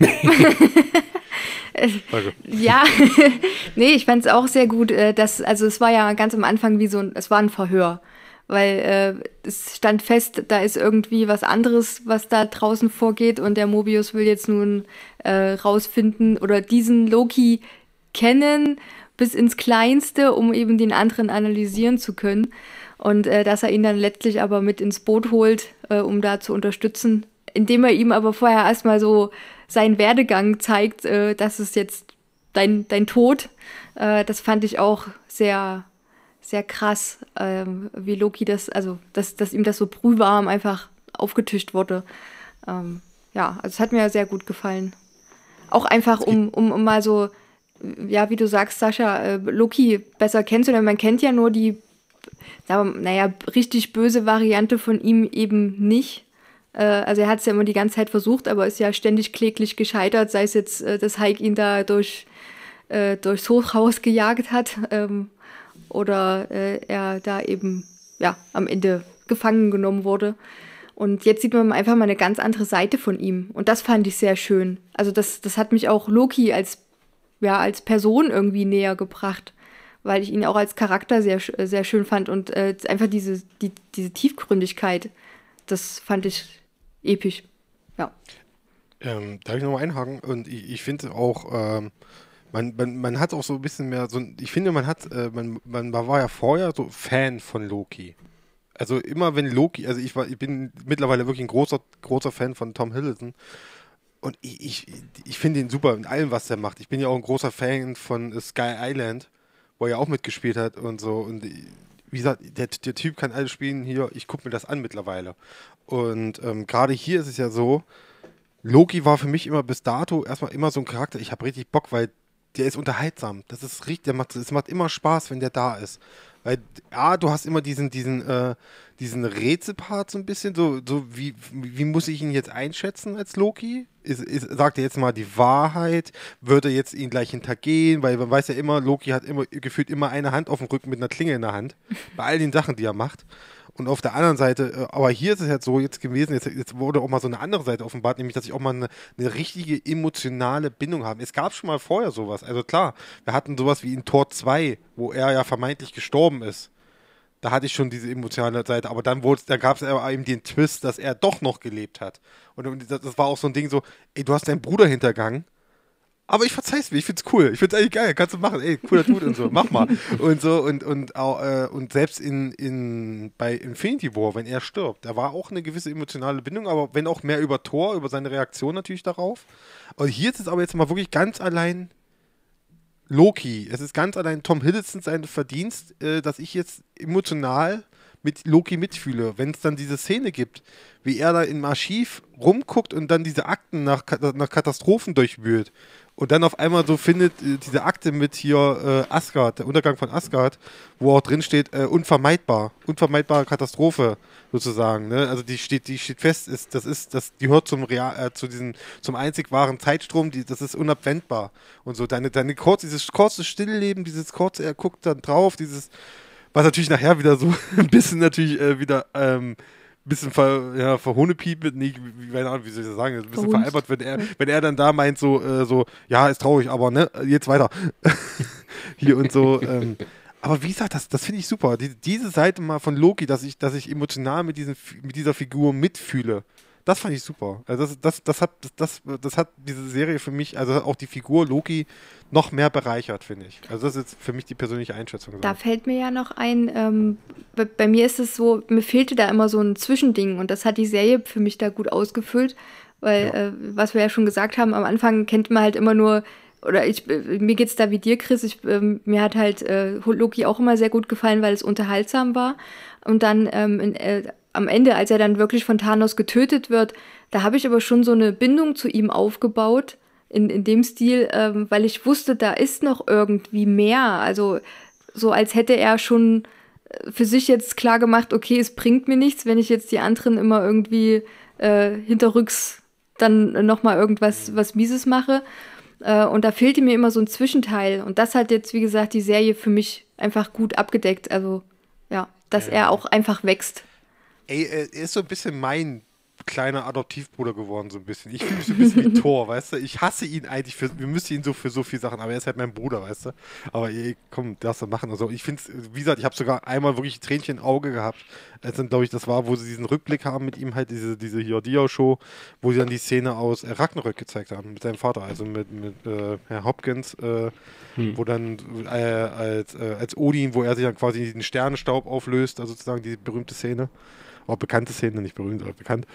Ja. ja, nee, ich fand es auch sehr gut, äh, dass, also es war ja ganz am Anfang wie so ein, es war ein Verhör weil äh, es stand fest, da ist irgendwie was anderes, was da draußen vorgeht und der Mobius will jetzt nun äh, rausfinden oder diesen Loki kennen bis ins Kleinste, um eben den anderen analysieren zu können. Und äh, dass er ihn dann letztlich aber mit ins Boot holt, äh, um da zu unterstützen, indem er ihm aber vorher erstmal so seinen Werdegang zeigt, äh, das ist jetzt dein, dein Tod. Äh, das fand ich auch sehr sehr krass, ähm, wie Loki das, also dass, dass ihm das so brühwarm einfach aufgetischt wurde. Ähm, ja, also es hat mir sehr gut gefallen. Auch einfach, um, um, um mal so, ja, wie du sagst, Sascha, äh, Loki besser kennenzulernen. Man kennt ja nur die, naja, richtig böse Variante von ihm eben nicht. Äh, also er hat es ja immer die ganze Zeit versucht, aber ist ja ständig kläglich gescheitert, sei es jetzt, äh, dass Heik ihn da durch, äh, durchs Hochhaus gejagt hat. Ähm, oder äh, er da eben ja am Ende gefangen genommen wurde. Und jetzt sieht man einfach mal eine ganz andere Seite von ihm. Und das fand ich sehr schön. Also das, das hat mich auch Loki als, ja, als Person irgendwie näher gebracht, weil ich ihn auch als Charakter sehr, sehr schön fand. Und äh, einfach diese, die, diese Tiefgründigkeit, das fand ich episch. Ja. Ähm, darf ich nochmal einhaken? Und ich, ich finde auch, ähm, man, man, man hat auch so ein bisschen mehr so, ich finde, man hat, äh, man, man war ja vorher so Fan von Loki. Also immer wenn Loki, also ich war, ich bin mittlerweile wirklich ein großer, großer Fan von Tom Hiddleston. Und ich, ich, ich finde ihn super in allem, was er macht. Ich bin ja auch ein großer Fan von Sky Island, wo er ja auch mitgespielt hat und so. Und wie gesagt, der, der Typ kann alles spielen hier. Ich gucke mir das an mittlerweile. Und ähm, gerade hier ist es ja so, Loki war für mich immer bis dato erstmal immer so ein Charakter. Ich habe richtig Bock, weil der ist unterhaltsam. Das ist richtig, der macht, es macht immer Spaß, wenn der da ist. Weil, ja, du hast immer diesen, diesen, äh, diesen Rätselpart so ein bisschen, so, so wie, wie muss ich ihn jetzt einschätzen als Loki? Ist, ist, sagt er jetzt mal die Wahrheit? Würde er jetzt ihn gleich hintergehen? Weil man weiß ja immer, Loki hat immer gefühlt immer eine Hand auf dem Rücken mit einer Klinge in der Hand. Bei all den Sachen, die er macht. Und auf der anderen Seite, äh, aber hier ist es jetzt so jetzt gewesen, jetzt, jetzt wurde auch mal so eine andere Seite offenbart, nämlich, dass ich auch mal eine, eine, richtige emotionale Bindung habe. Es gab schon mal vorher sowas. Also klar, wir hatten sowas wie in Tor 2, wo er ja vermeintlich gestorben ist. Da hatte ich schon diese emotionale Seite, aber dann, da gab es eben den Twist, dass er doch noch gelebt hat. Und das war auch so ein Ding so, ey, du hast deinen Bruder hintergangen aber ich verzeih's mir, ich find's cool. Ich find's eigentlich geil, kannst du machen. Ey, cooler Dude und so, mach mal. Und so, und, und, auch, äh, und selbst in, in, bei Infinity War, wenn er stirbt, da war auch eine gewisse emotionale Bindung, aber wenn auch mehr über Thor, über seine Reaktion natürlich darauf. Und hier ist es aber jetzt mal wirklich ganz allein Loki. Es ist ganz allein Tom Hiddleston sein Verdienst, äh, dass ich jetzt emotional mit Loki mitfühle. Wenn es dann diese Szene gibt, wie er da im Archiv rumguckt und dann diese Akten nach, nach Katastrophen durchwühlt und dann auf einmal so findet äh, diese Akte mit hier äh, Asgard, der Untergang von Asgard, wo auch drin steht, äh, unvermeidbar, unvermeidbare Katastrophe sozusagen. Ne? Also die steht, die steht fest, ist, das ist, das gehört zum Real, äh, zu diesem, zum einzig wahren Zeitstrom, die, das ist unabwendbar. Und so, deine, deine kurz, dieses kurze Stillleben, dieses kurze, er guckt dann drauf, dieses, was natürlich nachher wieder so ein bisschen natürlich äh, wieder ähm, bisschen ver, ja, verhohnepiept, nee, wie, keine Ahnung, wie soll ich das sagen, ein bisschen veralbert, wenn er, wenn er dann da meint, so, äh, so, ja, ist traurig, aber ne, jetzt weiter. Hier und so. Ähm, aber wie gesagt, das, das finde ich super. Die, diese Seite mal von Loki, dass ich, dass ich emotional mit, diesen, mit dieser Figur mitfühle. Das fand ich super. Also das, das, das, hat, das, das hat diese Serie für mich, also auch die Figur Loki, noch mehr bereichert, finde ich. Also das ist jetzt für mich die persönliche Einschätzung. Da fällt mir ja noch ein, ähm, bei, bei, mir ist es so, mir fehlte da immer so ein Zwischending und das hat die Serie für mich da gut ausgefüllt, weil, ja. äh, was wir ja schon gesagt haben, am Anfang kennt man halt immer nur oder ich, mir geht's da wie dir, Chris. Ich, ähm, mir hat halt äh, Loki auch immer sehr gut gefallen, weil es unterhaltsam war. Und dann ähm, in, äh, am Ende, als er dann wirklich von Thanos getötet wird, da habe ich aber schon so eine Bindung zu ihm aufgebaut, in, in dem Stil, ähm, weil ich wusste, da ist noch irgendwie mehr. Also so als hätte er schon äh, für sich jetzt klar gemacht, okay, es bringt mir nichts, wenn ich jetzt die anderen immer irgendwie äh, hinterrücks dann nochmal irgendwas was Mieses mache. Äh, und da fehlte mir immer so ein Zwischenteil. Und das hat jetzt, wie gesagt, die Serie für mich einfach gut abgedeckt. Also ja, dass ja. er auch einfach wächst. Ey, er ist so ein bisschen mein kleiner Adoptivbruder geworden, so ein bisschen. Ich fühle mich so ein bisschen wie Thor, weißt du? Ich hasse ihn eigentlich für, wir müssen ihn so für so viele Sachen, aber er ist halt mein Bruder, weißt du? Aber ey, komm, darfst du machen. Also ich finde es, wie gesagt, ich habe sogar einmal wirklich Tränchen im Auge gehabt. Das sind, glaube ich, das war, wo sie diesen Rückblick haben mit ihm, halt diese, diese Jordio-Show, wo sie dann die Szene aus äh, Ragnarök gezeigt haben, mit seinem Vater, also mit, mit äh, Herr Hopkins, äh, hm. wo dann äh, als, äh, als Odin, wo er sich dann quasi den Sternenstaub auflöst, also sozusagen die berühmte Szene auch bekannte Szene, nicht berühmt, aber bekannt.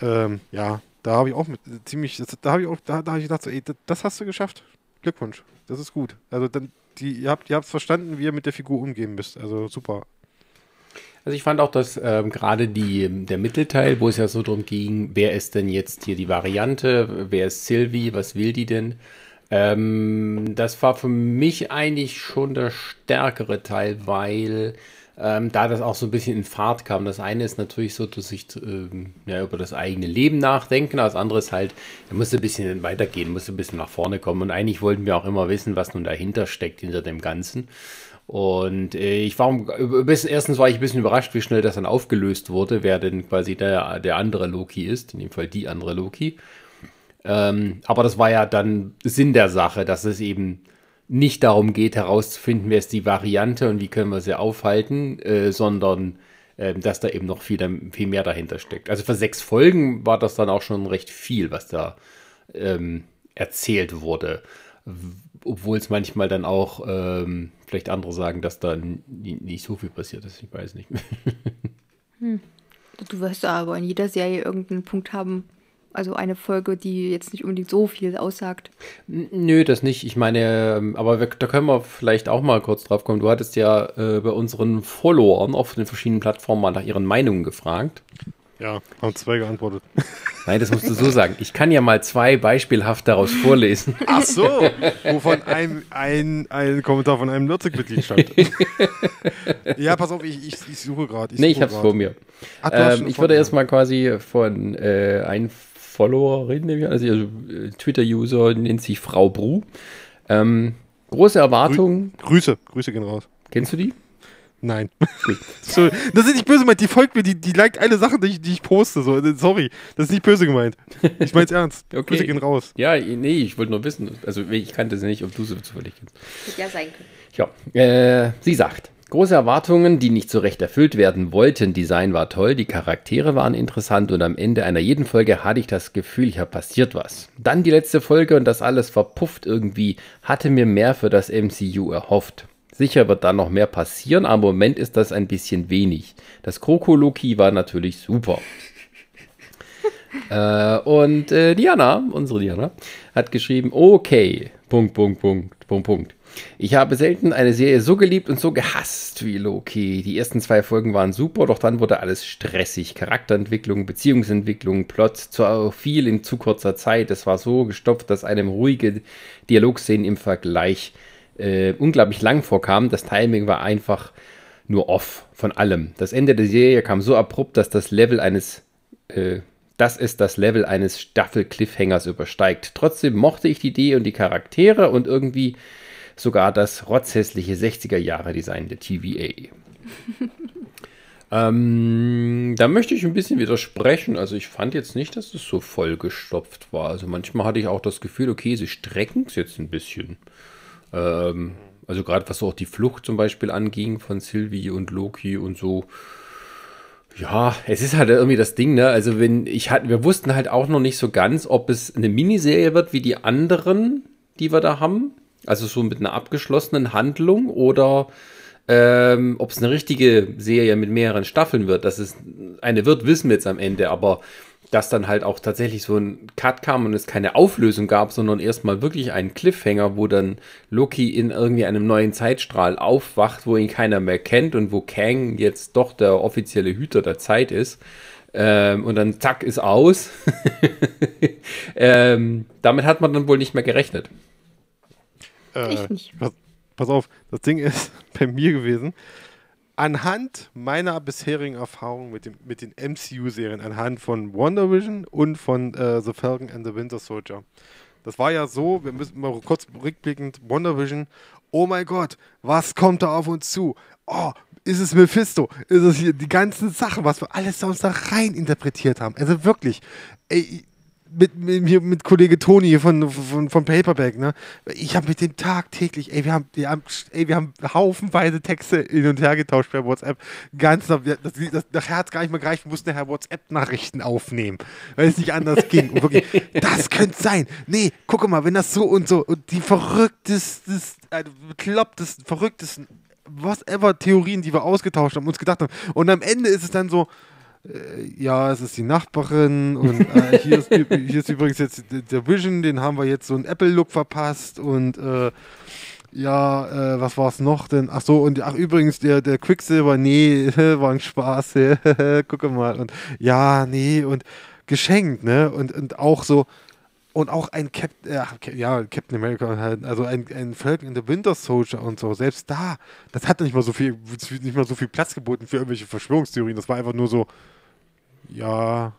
Ähm, ja, da habe ich auch mit ziemlich, da habe ich auch, da, da habe ich gedacht, so, ey, das, das, hast du geschafft. Glückwunsch, das ist gut. Also dann, die, ihr habt, ihr habt verstanden, wie ihr mit der Figur umgehen müsst. Also super. Also ich fand auch, dass ähm, gerade die, der Mittelteil, wo es ja so darum ging, wer ist denn jetzt hier die Variante, wer ist Sylvie, was will die denn? Ähm, das war für mich eigentlich schon der stärkere Teil, weil ähm, da das auch so ein bisschen in Fahrt kam. Das eine ist natürlich so, dass ich ähm, ja, über das eigene Leben nachdenken, das andere ist halt, da musste ein bisschen weitergehen, musste ein bisschen nach vorne kommen. Und eigentlich wollten wir auch immer wissen, was nun dahinter steckt, hinter dem Ganzen. Und äh, ich war, bisschen, erstens war ich ein bisschen überrascht, wie schnell das dann aufgelöst wurde, wer denn quasi der, der andere Loki ist, in dem Fall die andere Loki. Ähm, aber das war ja dann Sinn der Sache, dass es eben nicht darum geht, herauszufinden, wer ist die Variante und wie können wir sie aufhalten, äh, sondern ähm, dass da eben noch viel, viel mehr dahinter steckt. Also für sechs Folgen war das dann auch schon recht viel, was da ähm, erzählt wurde. Obwohl es manchmal dann auch, ähm, vielleicht andere sagen, dass da nicht so viel passiert ist. Ich weiß nicht. hm. Du wirst aber in jeder Serie irgendeinen Punkt haben, also eine Folge, die jetzt nicht unbedingt so viel aussagt. Nö, das nicht. Ich meine, ähm, aber wir, da können wir vielleicht auch mal kurz drauf kommen. Du hattest ja äh, bei unseren Followern auf den verschiedenen Plattformen mal nach ihren Meinungen gefragt. Ja, haben zwei geantwortet. Nein, das musst du so sagen. Ich kann ja mal zwei beispielhaft daraus vorlesen. Ach so, wovon ein, ein, ein Kommentar von einem Nutzig-Mitglied stand. ja, pass auf, ich, ich, ich suche gerade. Nee, ich hab's grad. vor mir. Ach, ähm, ich würde erstmal quasi von äh, ein Followerin, also, also Twitter-User, nennt sich Frau Bru. Ähm, große Erwartungen. Grü Grüße, Grüße gehen raus. Kennst du die? Nein. so, das ist nicht böse gemeint. Die folgt mir, die, die liked alle Sachen, die ich, die ich poste. So. Sorry, das ist nicht böse gemeint. Ich mein's ernst. okay. Grüße gehen raus. Ja, nee, ich wollte nur wissen. Also ich kannte sie nicht, ob du sie zufällig kennst. Ja, sein können. Ja, äh, sie sagt, Große Erwartungen, die nicht so recht erfüllt werden wollten. Design war toll, die Charaktere waren interessant und am Ende einer jeden Folge hatte ich das Gefühl, hier passiert was. Dann die letzte Folge und das alles verpufft irgendwie, hatte mir mehr für das MCU erhofft. Sicher wird da noch mehr passieren, aber im Moment ist das ein bisschen wenig. Das Kroko-Loki war natürlich super. äh, und äh, Diana, unsere Diana, hat geschrieben, okay, Punkt, Punkt, Punkt, Punkt, Punkt. Ich habe selten eine Serie so geliebt und so gehasst wie Loki. Die ersten zwei Folgen waren super, doch dann wurde alles stressig. Charakterentwicklung, Beziehungsentwicklung, Plot, zu viel in zu kurzer Zeit. Es war so gestopft, dass einem ruhige Dialogszenen im Vergleich äh, unglaublich lang vorkamen. Das Timing war einfach nur off von allem. Das Ende der Serie kam so abrupt, dass das Level eines äh, dass es das Level eines Staffel-Cliffhangers übersteigt. Trotzdem mochte ich die Idee und die Charaktere und irgendwie sogar das rotzhässliche 60er-Jahre-Design der TVA. ähm, da möchte ich ein bisschen widersprechen. Also ich fand jetzt nicht, dass es so vollgestopft war. Also manchmal hatte ich auch das Gefühl, okay, sie strecken es jetzt ein bisschen. Ähm, also gerade was so auch die Flucht zum Beispiel anging von Sylvie und Loki und so. Ja, es ist halt irgendwie das Ding, ne? Also wenn ich halt, wir wussten halt auch noch nicht so ganz, ob es eine Miniserie wird wie die anderen, die wir da haben. Also so mit einer abgeschlossenen Handlung oder ähm, ob es eine richtige Serie mit mehreren Staffeln wird. Dass es eine wird, wissen wir jetzt am Ende, aber dass dann halt auch tatsächlich so ein Cut kam und es keine Auflösung gab, sondern erstmal wirklich einen Cliffhanger, wo dann Loki in irgendwie einem neuen Zeitstrahl aufwacht, wo ihn keiner mehr kennt und wo Kang jetzt doch der offizielle Hüter der Zeit ist. Ähm, und dann zack, ist aus. ähm, damit hat man dann wohl nicht mehr gerechnet. Äh, pass, pass, auf, das Ding ist bei mir gewesen. Anhand meiner bisherigen Erfahrung mit, dem, mit den MCU-Serien, anhand von Wonder Vision und von äh, The Falcon and the Winter Soldier. Das war ja so, wir müssen mal kurz rückblickend, Wonder Vision, oh mein Gott, was kommt da auf uns zu? Oh, ist es Mephisto? Ist es hier die ganzen Sachen, was wir alles sonst da rein interpretiert haben? Also wirklich, ey, mit, mit, mit Kollege Toni von, von, von Paperback, ne? Ich habe mit dem tagtäglich, ey, wir haben, wir haben, ey, wir haben haufenweise Texte hin und her getauscht per WhatsApp. Ganz, das, das, das Herz gar nicht mehr gereicht, wir mussten nachher WhatsApp-Nachrichten aufnehmen, weil es nicht anders ging. Und wirklich, das könnte sein. Nee, guck mal, wenn das so und so und die verrücktesten, äh, beklopptesten, verrücktesten, whatever Theorien, die wir ausgetauscht haben, uns gedacht haben. Und am Ende ist es dann so, ja, es ist die Nachbarin und äh, hier, ist, hier, ist, übrigens jetzt der Vision, den haben wir jetzt so einen Apple-Look verpasst und äh, ja, äh, was war es noch denn? Ach so, und ach übrigens, der, der Quicksilver, nee, war ein Spaß, gucke mal. Und ja, nee, und geschenkt, ne? Und, und auch so, und auch ein Cap äh, ja, Captain America halt, also ein, ein Falcon in the Winter Soldier und so, selbst da, das hatte nicht mal so viel, nicht mal so viel Platz geboten für irgendwelche Verschwörungstheorien. Das war einfach nur so, ja,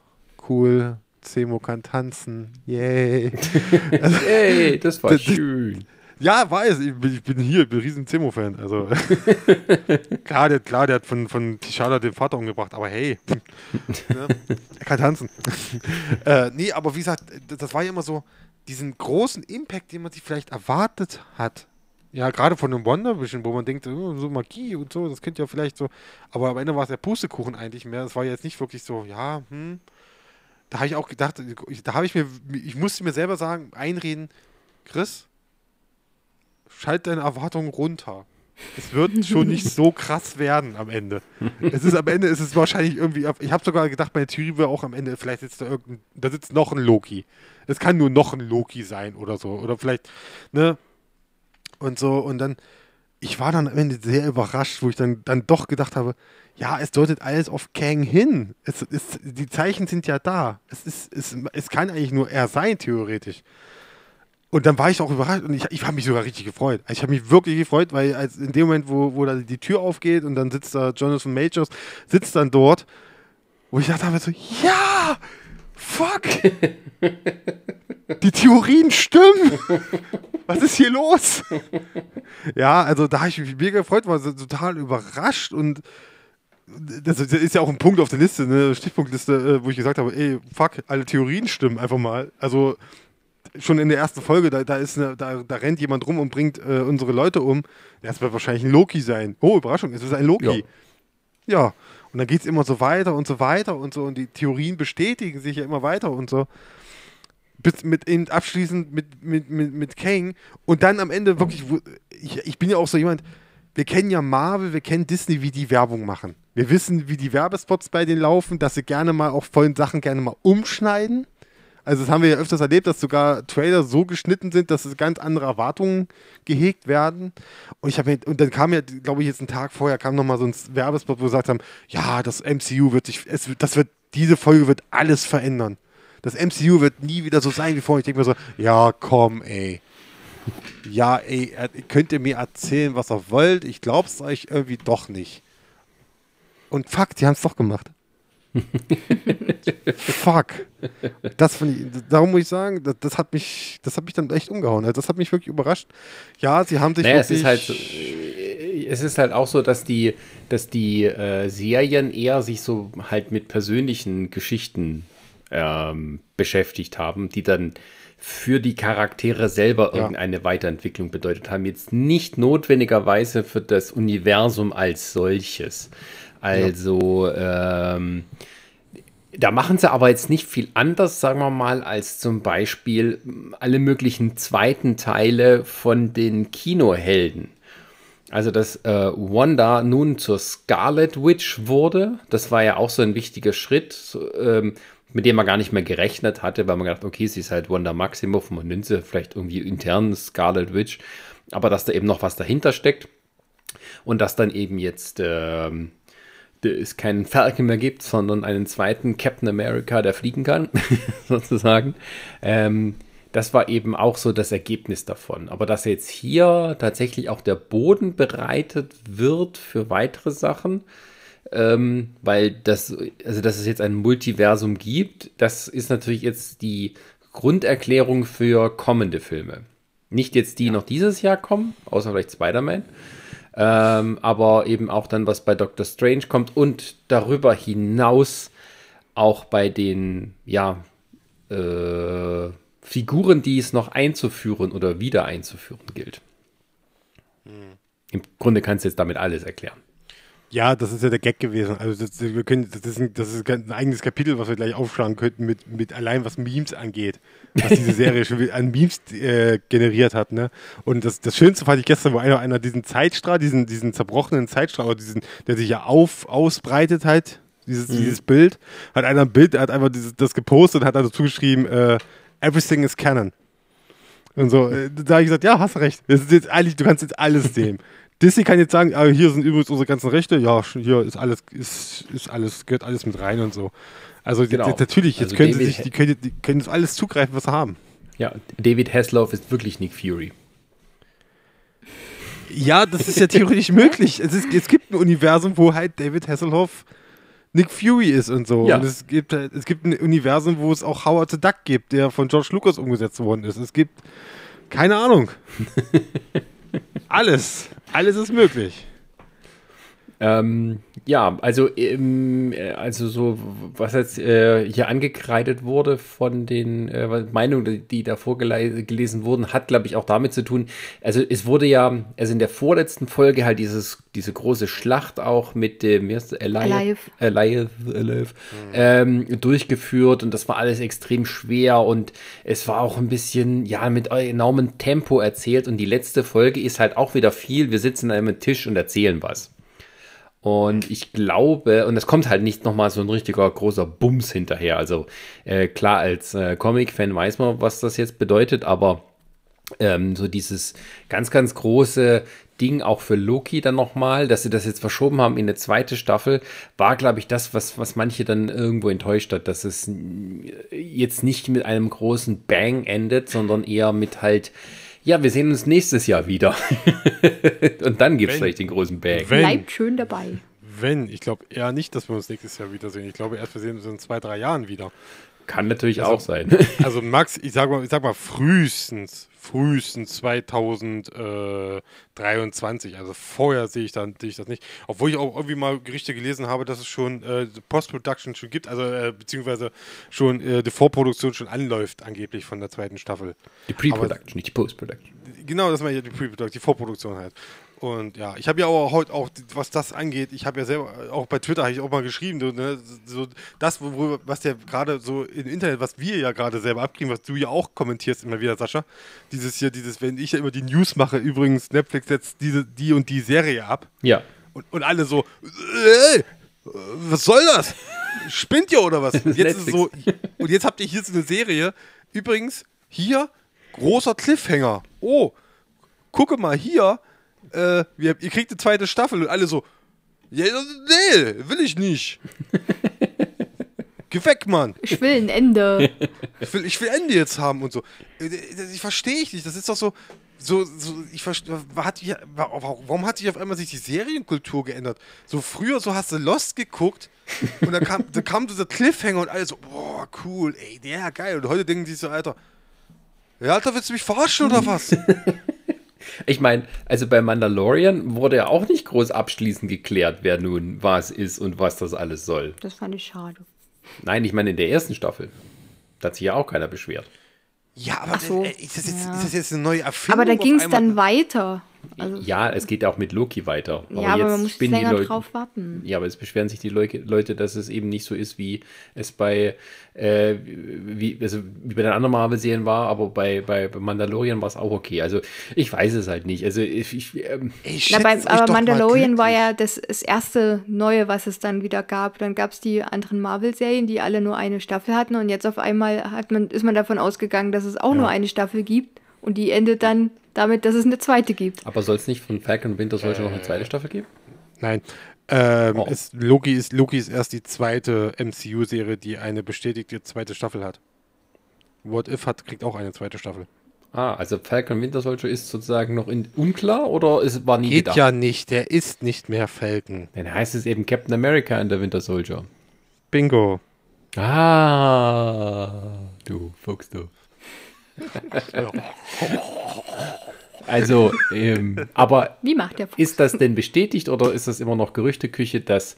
cool, Zemo kann tanzen, yay. also, Yay, das war schön. Ja, weiß, ich bin, ich bin hier, ich bin ein riesen Zemo-Fan. Also, klar, der, klar, der hat von, von Tishala den Vater umgebracht, aber hey, ne? er kann tanzen. äh, nee, aber wie gesagt, das war ja immer so, diesen großen Impact, den man sich vielleicht erwartet hat, Ja, gerade von einem Wonder Vision, wo man denkt, oh, so Magie und so, das könnte ja vielleicht so. Aber am Ende war es der Pustekuchen eigentlich mehr. Das war jetzt nicht wirklich so, ja, hm. Da habe ich auch gedacht, da habe ich mir, ich musste mir selber sagen, einreden, Chris, schalt deine Erwartungen runter. Es wird schon nicht so krass werden am Ende. Es ist am Ende ist es wahrscheinlich irgendwie. Ich habe sogar gedacht, meine Theorie wäre auch am Ende, vielleicht sitzt da irgendein, da sitzt noch ein Loki. Es kann nur noch ein Loki sein oder so. Oder vielleicht, ne? Und so, und dann, ich war dann am Ende sehr überrascht, wo ich dann, dann doch gedacht habe, ja, es deutet alles auf Kang hin. Es, es, die Zeichen sind ja da. Es, ist, es, es kann eigentlich nur er sein, theoretisch. Und dann war ich auch überrascht und ich, ich habe mich sogar richtig gefreut. Ich habe mich wirklich gefreut, weil als in dem Moment, wo, wo da die Tür aufgeht und dann sitzt da Jonathan Majors, sitzt dann dort, wo ich dachte so, ja, fuck, die Theorien stimmen. Was ist hier los? ja, also da habe ich mich mega gefreut, war so total überrascht und das ist ja auch ein Punkt auf der Liste, eine Stichpunktliste, äh, wo ich gesagt habe, ey, fuck, alle Theorien stimmen einfach mal. Also schon in der ersten Folge, da, da, ist eine, da, da rennt jemand rum und bringt äh, unsere Leute um. Das wird wahrscheinlich ein Loki sein. Oh, Überraschung, es ist ein Loki. Ja. ja. Und dann geht es immer so weiter und so weiter und so. Und die Theorien bestätigen sich ja immer weiter und so. Bis mit eben abschließend mit, mit, mit, mit Kang. Und dann am Ende wirklich, ich, ich bin ja auch so jemand, wir kennen ja Marvel, wir kennen Disney, wie die Werbung machen. Wir wissen, wie die Werbespots bei denen laufen, dass sie gerne mal auch vollen Sachen gerne mal umschneiden also das haben wir ja öfters erlebt, dass sogar Trailer so geschnitten sind, dass es ganz andere Erwartungen gehegt werden. Und ich habe und dann kam ja, glaube ich, jetzt einen Tag vorher kam nochmal so ein Werbespot, wo wir gesagt haben, ja, das MCU wird sich, es, das wird, diese Folge wird alles verändern. Das MCU wird nie wieder so sein wie vorher. Ich denke mir so, ja, komm, ey. Ja, ey, könnt ihr mir erzählen, was ihr wollt? Ich glaub's euch irgendwie doch nicht. Und fuck, die haben es doch gemacht. Fuck. Das ich, darum muss ich sagen, das, das, hat mich, das hat mich dann echt umgehauen. Also das hat mich wirklich überrascht. Ja, sie haben sich naja, es ist halt so, äh, es ist halt auch so, dass die, dass die äh, Serien eher sich so halt mit persönlichen Geschichten ähm, beschäftigt haben, die dann für die Charaktere selber ja. irgendeine Weiterentwicklung bedeutet haben. Jetzt nicht notwendigerweise für das Universum als solches. Also, ja. ähm, da machen sie aber jetzt nicht viel anders, sagen wir mal, als zum Beispiel alle möglichen zweiten Teile von den Kinohelden. Also, dass äh, Wanda nun zur Scarlet Witch wurde, das war ja auch so ein wichtiger Schritt, so, ähm, mit dem man gar nicht mehr gerechnet hatte, weil man gedacht, okay, sie ist halt Wanda Maximoff, man nennt sie vielleicht irgendwie intern Scarlet Witch, aber dass da eben noch was dahinter steckt und dass dann eben jetzt ähm, es keinen Falcon mehr gibt, sondern einen zweiten Captain America, der fliegen kann, sozusagen. Ähm, das war eben auch so das Ergebnis davon. Aber dass jetzt hier tatsächlich auch der Boden bereitet wird für weitere Sachen, ähm, weil das, also dass es jetzt ein Multiversum gibt, das ist natürlich jetzt die Grunderklärung für kommende Filme. Nicht jetzt die ja. noch dieses Jahr kommen, außer vielleicht Spider-Man, ähm, aber eben auch dann, was bei Doctor Strange kommt und darüber hinaus auch bei den, ja, äh, Figuren, die es noch einzuführen oder wieder einzuführen gilt. Hm. Im Grunde kannst du jetzt damit alles erklären. Ja, das ist ja der Gag gewesen. Also das, wir können, das, ist ein, das ist ein eigenes Kapitel, was wir gleich aufschlagen könnten, mit, mit allein was Memes angeht. Was diese Serie schon an Memes äh, generiert hat. Ne? Und das, das Schönste fand ich gestern, wo einer, einer diesen Zeitstrahl, diesen, diesen zerbrochenen Zeitstrahl, diesen, der sich ja auf, ausbreitet halt, dieses, mhm. dieses Bild, hat einer ein Bild, hat einfach dieses, das gepostet und hat dazu geschrieben, äh, Everything is Canon. Und so, äh, da habe ich gesagt, ja, hast recht. Das ist jetzt eigentlich, du kannst jetzt alles sehen. Disney kann jetzt sagen, ah, hier sind übrigens unsere ganzen Rechte, ja, hier ist alles, ist, ist alles, gehört alles mit rein und so. Also genau. natürlich, jetzt also können David sie sich, die können, die können das alles zugreifen, was sie haben. Ja, David Hasselhoff ist wirklich Nick Fury. Ja, das ist ja theoretisch möglich. Es, ist, es gibt ein Universum, wo halt David Hasselhoff Nick Fury ist und so. Ja. Und es gibt, es gibt ein Universum, wo es auch Howard the Duck gibt, der von George Lucas umgesetzt worden ist. Es gibt keine Ahnung. Alles. Alles ist möglich. Ähm, ja, also, ähm, also so, was jetzt äh, hier angekreidet wurde von den äh, Meinungen, die da vorgelesen wurden, hat, glaube ich, auch damit zu tun. Also es wurde ja, also in der vorletzten Folge halt dieses, diese große Schlacht auch mit dem, wie heißt das, Alive, Alive, Alive mhm. ähm, durchgeführt und das war alles extrem schwer und es war auch ein bisschen, ja, mit enormem Tempo erzählt und die letzte Folge ist halt auch wieder viel. Wir sitzen an einem Tisch und erzählen was. Und ich glaube, und es kommt halt nicht nochmal so ein richtiger großer Bums hinterher. Also äh, klar, als äh, Comic-Fan weiß man, was das jetzt bedeutet, aber ähm, so dieses ganz, ganz große Ding auch für Loki dann nochmal, dass sie das jetzt verschoben haben in eine zweite Staffel, war, glaube ich, das, was, was manche dann irgendwo enttäuscht hat, dass es jetzt nicht mit einem großen Bang endet, sondern eher mit halt ja, wir sehen uns nächstes Jahr wieder. Und dann gibt es vielleicht den großen Bag. Wenn, Bleibt schön dabei. Wenn, ich glaube eher nicht, dass wir uns nächstes Jahr wiedersehen. Ich glaube erst, wir sehen uns in zwei, drei Jahren wieder. Kann natürlich also, auch sein. also Max, ich sag mal, ich sag mal frühestens, frühestens 2023. Also vorher sehe ich, dann, sehe ich das nicht. Obwohl ich auch irgendwie mal Gerichte gelesen habe, dass es schon äh, Post-Production schon gibt, also äh, beziehungsweise schon äh, die Vorproduktion schon anläuft, angeblich von der zweiten Staffel. Die Pre-Production, nicht die Post-Production. Genau, das war ja die Pre-Production, die Vorproduktion halt. Und ja, ich habe ja auch heute auch, was das angeht, ich habe ja selber, auch bei Twitter habe ich auch mal geschrieben, so, ne, so das, worüber, was ja gerade so im Internet, was wir ja gerade selber abkriegen, was du ja auch kommentierst immer wieder, Sascha, dieses hier, dieses, wenn ich ja immer die News mache, übrigens, Netflix setzt diese, die und die Serie ab. Ja. Und, und alle so, ey, was soll das? Spinnt ihr oder was? Und jetzt ist so, und jetzt habt ihr hier so eine Serie, übrigens, hier, großer Cliffhanger. Oh, gucke mal hier, äh, ihr, ihr kriegt eine zweite Staffel und alle so, ja, nee, will ich nicht. Geh weg, Mann. Ich will ein Ende. Ich will, ich will Ende jetzt haben und so. Äh, ich verstehe ich nicht. Das ist doch so, so, so ich hat, warum hat sich auf einmal sich die Serienkultur geändert? So früher, so hast du Lost geguckt und dann kam, dann kam dieser Cliffhanger und alle so, boah, cool, ey, der geil. Und heute denken die so, Alter, ja, Alter, willst du mich verarschen oder was? Ich meine, also bei Mandalorian wurde ja auch nicht groß abschließend geklärt, wer nun was ist und was das alles soll. Das fand ich schade. Nein, ich meine in der ersten Staffel. Da hat sich ja auch keiner beschwert. Ja, aber so. das, ist, das jetzt, ja. ist, das jetzt, eine neue Erfindung? Aber da ging es dann weiter. Also ja, es geht auch mit Loki weiter. Aber ja, aber man muss länger Leute, drauf warten. Ja, aber es beschweren sich die Leute, dass es eben nicht so ist, wie es bei, äh, wie, also wie bei den anderen Marvel-Serien war, aber bei, bei Mandalorian war es auch okay. Also ich weiß es halt nicht. Also ich, ich, ähm, ich Na, bei, aber Mandalorian war ja das, das erste Neue, was es dann wieder gab. Dann gab es die anderen Marvel-Serien, die alle nur eine Staffel hatten und jetzt auf einmal hat man, ist man davon ausgegangen, dass es auch ja. nur eine Staffel gibt und die endet dann damit, dass es eine zweite gibt. Aber soll es nicht von Falcon Winter Soldier äh, noch eine zweite Staffel geben? Nein. Ähm, oh. ist, Loki, ist, Loki ist erst die zweite MCU-Serie, die eine bestätigte zweite Staffel hat. What If hat, kriegt auch eine zweite Staffel. Ah, also Falcon Winter Soldier ist sozusagen noch in, unklar oder ist, war nie Geht gedacht? ja nicht, der ist nicht mehr Falcon. Dann heißt es eben Captain America in der Winter Soldier. Bingo. Ah, du Fuchs, du. Also, ähm, aber Wie macht der ist das denn bestätigt oder ist das immer noch Gerüchteküche, dass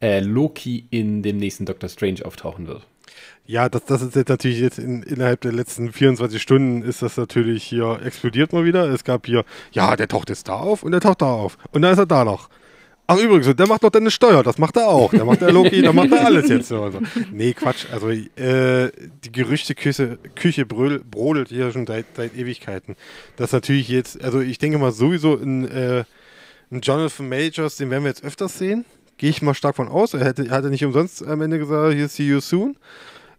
äh, Loki in dem nächsten Doctor Strange auftauchen wird? Ja, das, das ist jetzt natürlich jetzt in, innerhalb der letzten 24 Stunden ist das natürlich hier explodiert mal wieder. Es gab hier, ja, der taucht jetzt da auf und der taucht da auf. Und dann ist er da noch. Ach übrigens, der macht doch deine Steuer, das macht er auch. Der macht der Loki, der macht er alles jetzt. Also. Nee, Quatsch. Also äh, die Gerüchteküche Küche brödel, brodelt hier schon seit, seit Ewigkeiten. Das natürlich jetzt, also ich denke mal sowieso in, äh, in Jonathan Majors, den werden wir jetzt öfters sehen. Gehe ich mal stark von aus. Er hätte, er hatte nicht umsonst am Ende gesagt, hier see you soon.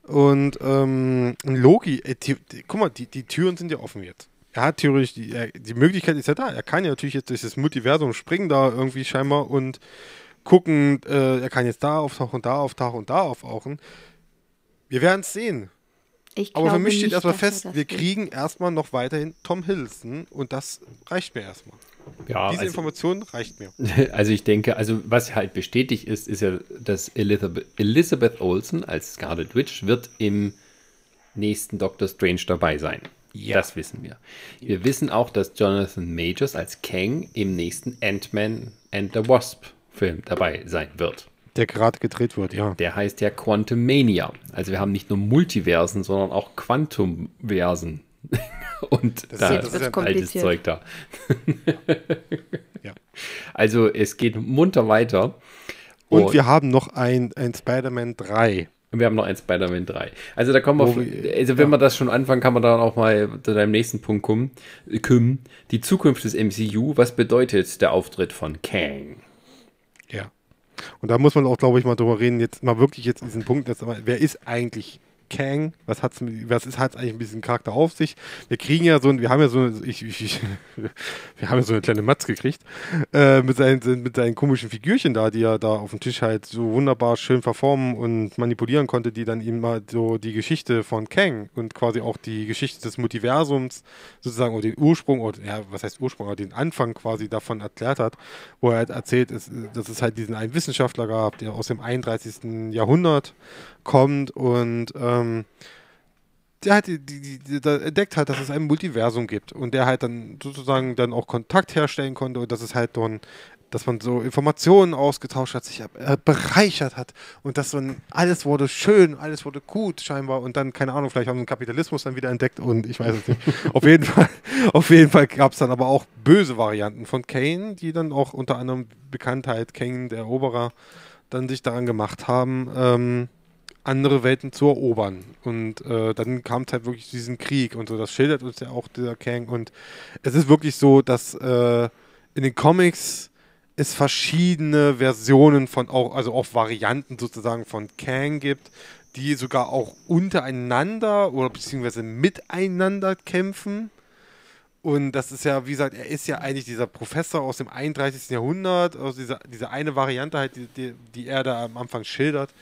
Und ähm, Loki, ey, die, die, guck mal, die, die Türen sind ja offen jetzt er hat theoretisch die, die Möglichkeit ist ja da. Er kann ja natürlich jetzt durch das Multiversum springen da irgendwie scheinbar und gucken, äh, er kann jetzt da auftauchen, da auftauchen und da auftauchen. Wir werden es sehen. Aber für mich steht erstmal fest, wir kriegen erstmal noch weiterhin Tom Hiddleston und das reicht mir erstmal. Ja, Diese also, Information reicht mir. Also ich denke, also was halt bestätigt ist, ist ja, dass Elizabeth, Elizabeth Olsen als Scarlet Witch wird im nächsten Doctor Strange dabei sein. Ja. Das wissen wir. Wir wissen auch, dass Jonathan Majors als Kang im nächsten Ant-Man and the Wasp Film dabei sein wird. Der gerade gedreht wird, ja. Der heißt ja Quantum Mania. Also wir haben nicht nur Multiversen, sondern auch Quantumversen. Und Das da ist- das ist altes. Zeug da. Ja. Also es geht munter weiter. Und wir haben noch ein, ein Spider-Man 3. Und wir haben noch ein Spider-Man 3. Also da kommen wir, wir- also wenn ja. wir das schon anfangen, kann man dann auch mal zu deinem nächsten Punkt kommen. Äh, kommen. Die Zukunft des MCU, was bedeutet der Auftritt von Kang? Ja. Und da muss man auch, glaube ich, mal drüber reden, jetzt mal wirklich jetzt diesen Punkt, mal, wer ist eigentlich Kang? Was mit, was ist, hat's eigentlich ein bisschen Charakter auf sich? Wir kriegen ja so ein, wir haben ja so, eine- ich, ich, wir haben ja so eine kleine Matz gekriegt, äh, mit seinen, mit seinen komischen Figürchen da, die er da auf dem Tisch halt so wunderbar schön verformen und manipulieren konnte, die dann ihm mal so die Geschichte von Kang und quasi auch die Geschichte des Multiversums sozusagen oder den Ursprung, oder ja, was heißt Ursprung, aber den Anfang quasi davon erklärt hat, wo er halt erzählt, es, dass es halt diesen einen Wissenschaftler gab, der aus dem 31. Jahrhundert kommt und ähm, der halt die, die, die, da entdeckt hat, dass es ein Multiversum gibt und der halt dann sozusagen dann auch Kontakt herstellen konnte und dass es halt dann, dass man so Informationen ausgetauscht hat, sich äh, bereichert hat und dass dann alles wurde schön, alles wurde gut scheinbar und dann, keine Ahnung, vielleicht haben sie den Kapitalismus dann wieder entdeckt und ich weiß es nicht. auf jeden Fall, auf jeden Fall gab es dann aber auch böse Varianten von Kane, die dann auch unter anderem Bekanntheit, Kane, der Eroberer, dann sich daran gemacht haben, ähm, andere Welten zu erobern. Und äh, dann kam es halt wirklich zu diesem Krieg und so. Das schildert uns ja auch dieser Kang. Und es ist wirklich so, dass äh, in den Comics es verschiedene Versionen von auch, also auch Varianten sozusagen von Kang gibt, die sogar auch untereinander oder beziehungsweise miteinander kämpfen. Und das ist ja, wie gesagt, er ist ja eigentlich dieser Professor aus dem 31. Jahrhundert, aus dieser, dieser eine Variante halt, die, die, die er da am Anfang schildert,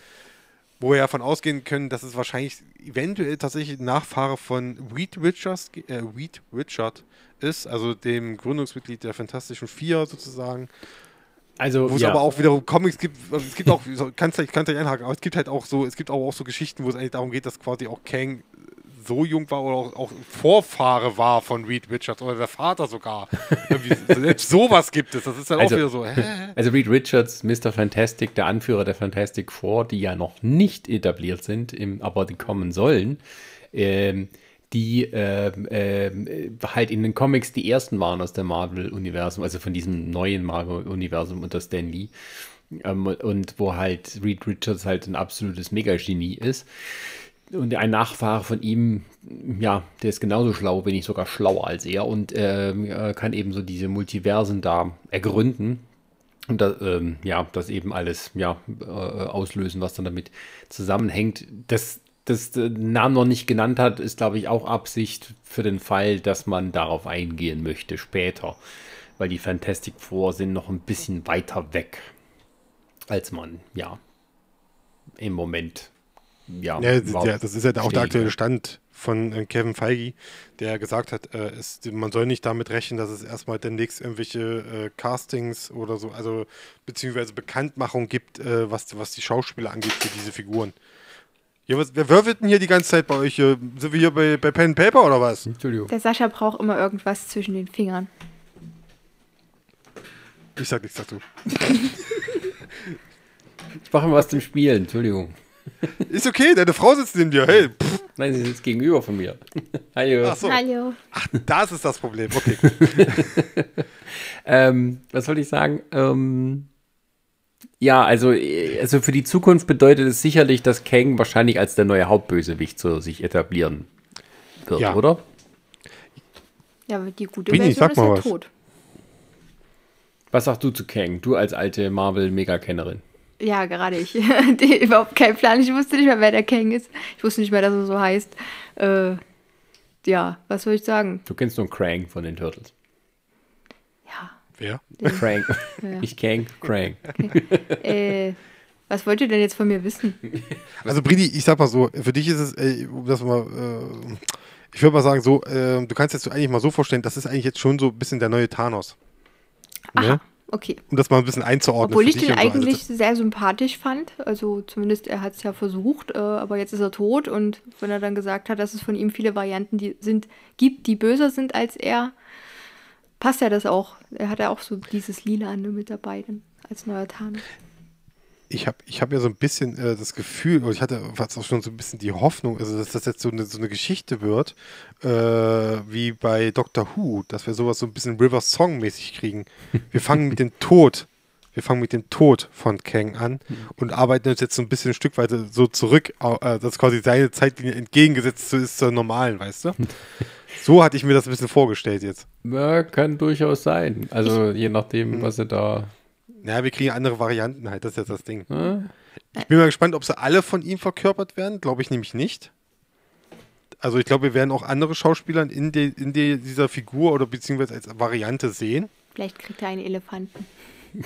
wo wir davon ausgehen können, dass es wahrscheinlich eventuell tatsächlich Nachfahre von Reed Richards, äh, Reed Richard ist, also dem Gründungsmitglied der Fantastischen Vier sozusagen, Also wo es ja. aber auch wiederum Comics gibt, also es gibt auch, kannst du kannst einhaken, aber es gibt halt auch so, es gibt auch, auch so Geschichten, wo es eigentlich darum geht, dass quasi auch Kang so jung war oder auch, auch Vorfahre war von Reed Richards oder der Vater sogar. Selbst sowas gibt es. Das ist dann Also- auch wieder so, hä? Also Reed Richards, Mr. Fantastic, der Anführer der Fantastic Four, die ja noch nicht etabliert sind, im, aber die kommen sollen, ähm, die ähm, äh, halt in den Comics die ersten waren aus der Marvel-Universum, also von diesem neuen Marvel-Universum unter Stan Lee. Ähm, und wo halt Reed Richards halt ein absolutes Megagenie ist. Und ein Nachfahre von ihm, ja, der ist genauso schlau, wenn nicht sogar schlauer als er und ähm, äh, kann eben so diese Multiversen da ergründen. Und da, ähm, ja, das eben alles ja, äh, auslösen, was dann damit zusammenhängt. Das, das der Namen noch nicht genannt hat, ist, glaube ich, auch Absicht für den Fall, dass man darauf eingehen möchte später. Weil die Fantastic Four sind noch ein bisschen weiter weg, als man, ja, im Moment, ja, Ja, ja, das ist ja auch der aktuelle. Stand von äh, Kevin Feige, der gesagt hat, äh, es, man soll nicht damit rechnen, dass es erstmal demnächst irgendwelche äh, Castings oder so, also beziehungsweise Bekanntmachung gibt, äh, was, was die Schauspieler angeht für diese Figuren. Ja, was, wer wirbelt denn hier die ganze Zeit bei euch? Äh, Sind wir hier bei, bei Pen and Paper oder was? Entschuldigung. Der Sascha braucht immer irgendwas zwischen den Fingern. Ich sag nichts dazu. Ich mache mal was zum Spielen, Entschuldigung. Ist okay, deine Frau sitzt neben dir. Hey, pff, Nein, sie sitzt gegenüber von mir. Hallo. ach so. Hallo. Ach, das ist das Problem. Okay. Ähm, was soll ich sagen? Ähm, ja, also, äh, also für die Zukunft bedeutet es sicherlich, dass Kang wahrscheinlich als der neue Hauptbösewicht so sich etablieren wird, Ja. oder? Ja, aber die gute Bini, Version ist ja was. tot. Was sagst du zu Kang? Du als alte Marvel-Mega-Kennerin. Ja, gerade ich. Die, überhaupt kein Plan. Ich wusste nicht mehr, wer der Kang ist. Ich wusste nicht mehr, dass er so heißt. Äh, ja, was soll ich sagen? Du kennst nur Krang von den Turtles. Ja. Wer? Krang. Ja. Nicht Kang, Krang. Äh, was wollt ihr denn jetzt von mir wissen? Also Bridi, ich sag mal so, für dich ist es, äh, um das mal, äh, ich würde mal sagen so, äh, du kannst jetzt so eigentlich mal so vorstellen, das ist eigentlich jetzt schon so ein bisschen der neue Thanos. Aha, Ne? Okay. Um das mal ein bisschen einzuordnen. Obwohl ich den so. Also eigentlich sehr sympathisch fand. Also zumindest er hat es ja versucht, äh, aber jetzt ist er tot. Und wenn er dann gesagt hat, dass es von ihm viele Varianten die sind, gibt, die böser sind als er, passt ja das auch. Er hat ja auch so dieses Lila mit dabei dann als neuer Thanos. Ich habe ich hab ja so ein bisschen äh, das Gefühl, oder ich hatte fast auch schon so ein bisschen die Hoffnung, also dass das jetzt so eine, so eine Geschichte wird, äh, wie bei Doctor Who, dass wir sowas so ein bisschen River Song-mäßig kriegen. Wir fangen mit dem Tod, wir fangen mit dem Tod von Kang an und arbeiten uns jetzt so ein bisschen ein Stück weit so zurück, äh, dass quasi seine Zeitlinie entgegengesetzt ist zur normalen, weißt du? So hatte ich mir das ein bisschen vorgestellt jetzt. Ja, kann durchaus sein. Also je nachdem, was sie da. Ja, wir kriegen andere Varianten halt, das ist jetzt das Ding. Hm? Ich bin mal gespannt, ob sie alle von ihm verkörpert werden. Glaube ich nämlich nicht. Also ich glaube, wir werden auch andere Schauspieler in, de, in de, dieser Figur oder beziehungsweise als Variante sehen. Vielleicht kriegt er einen Elefanten.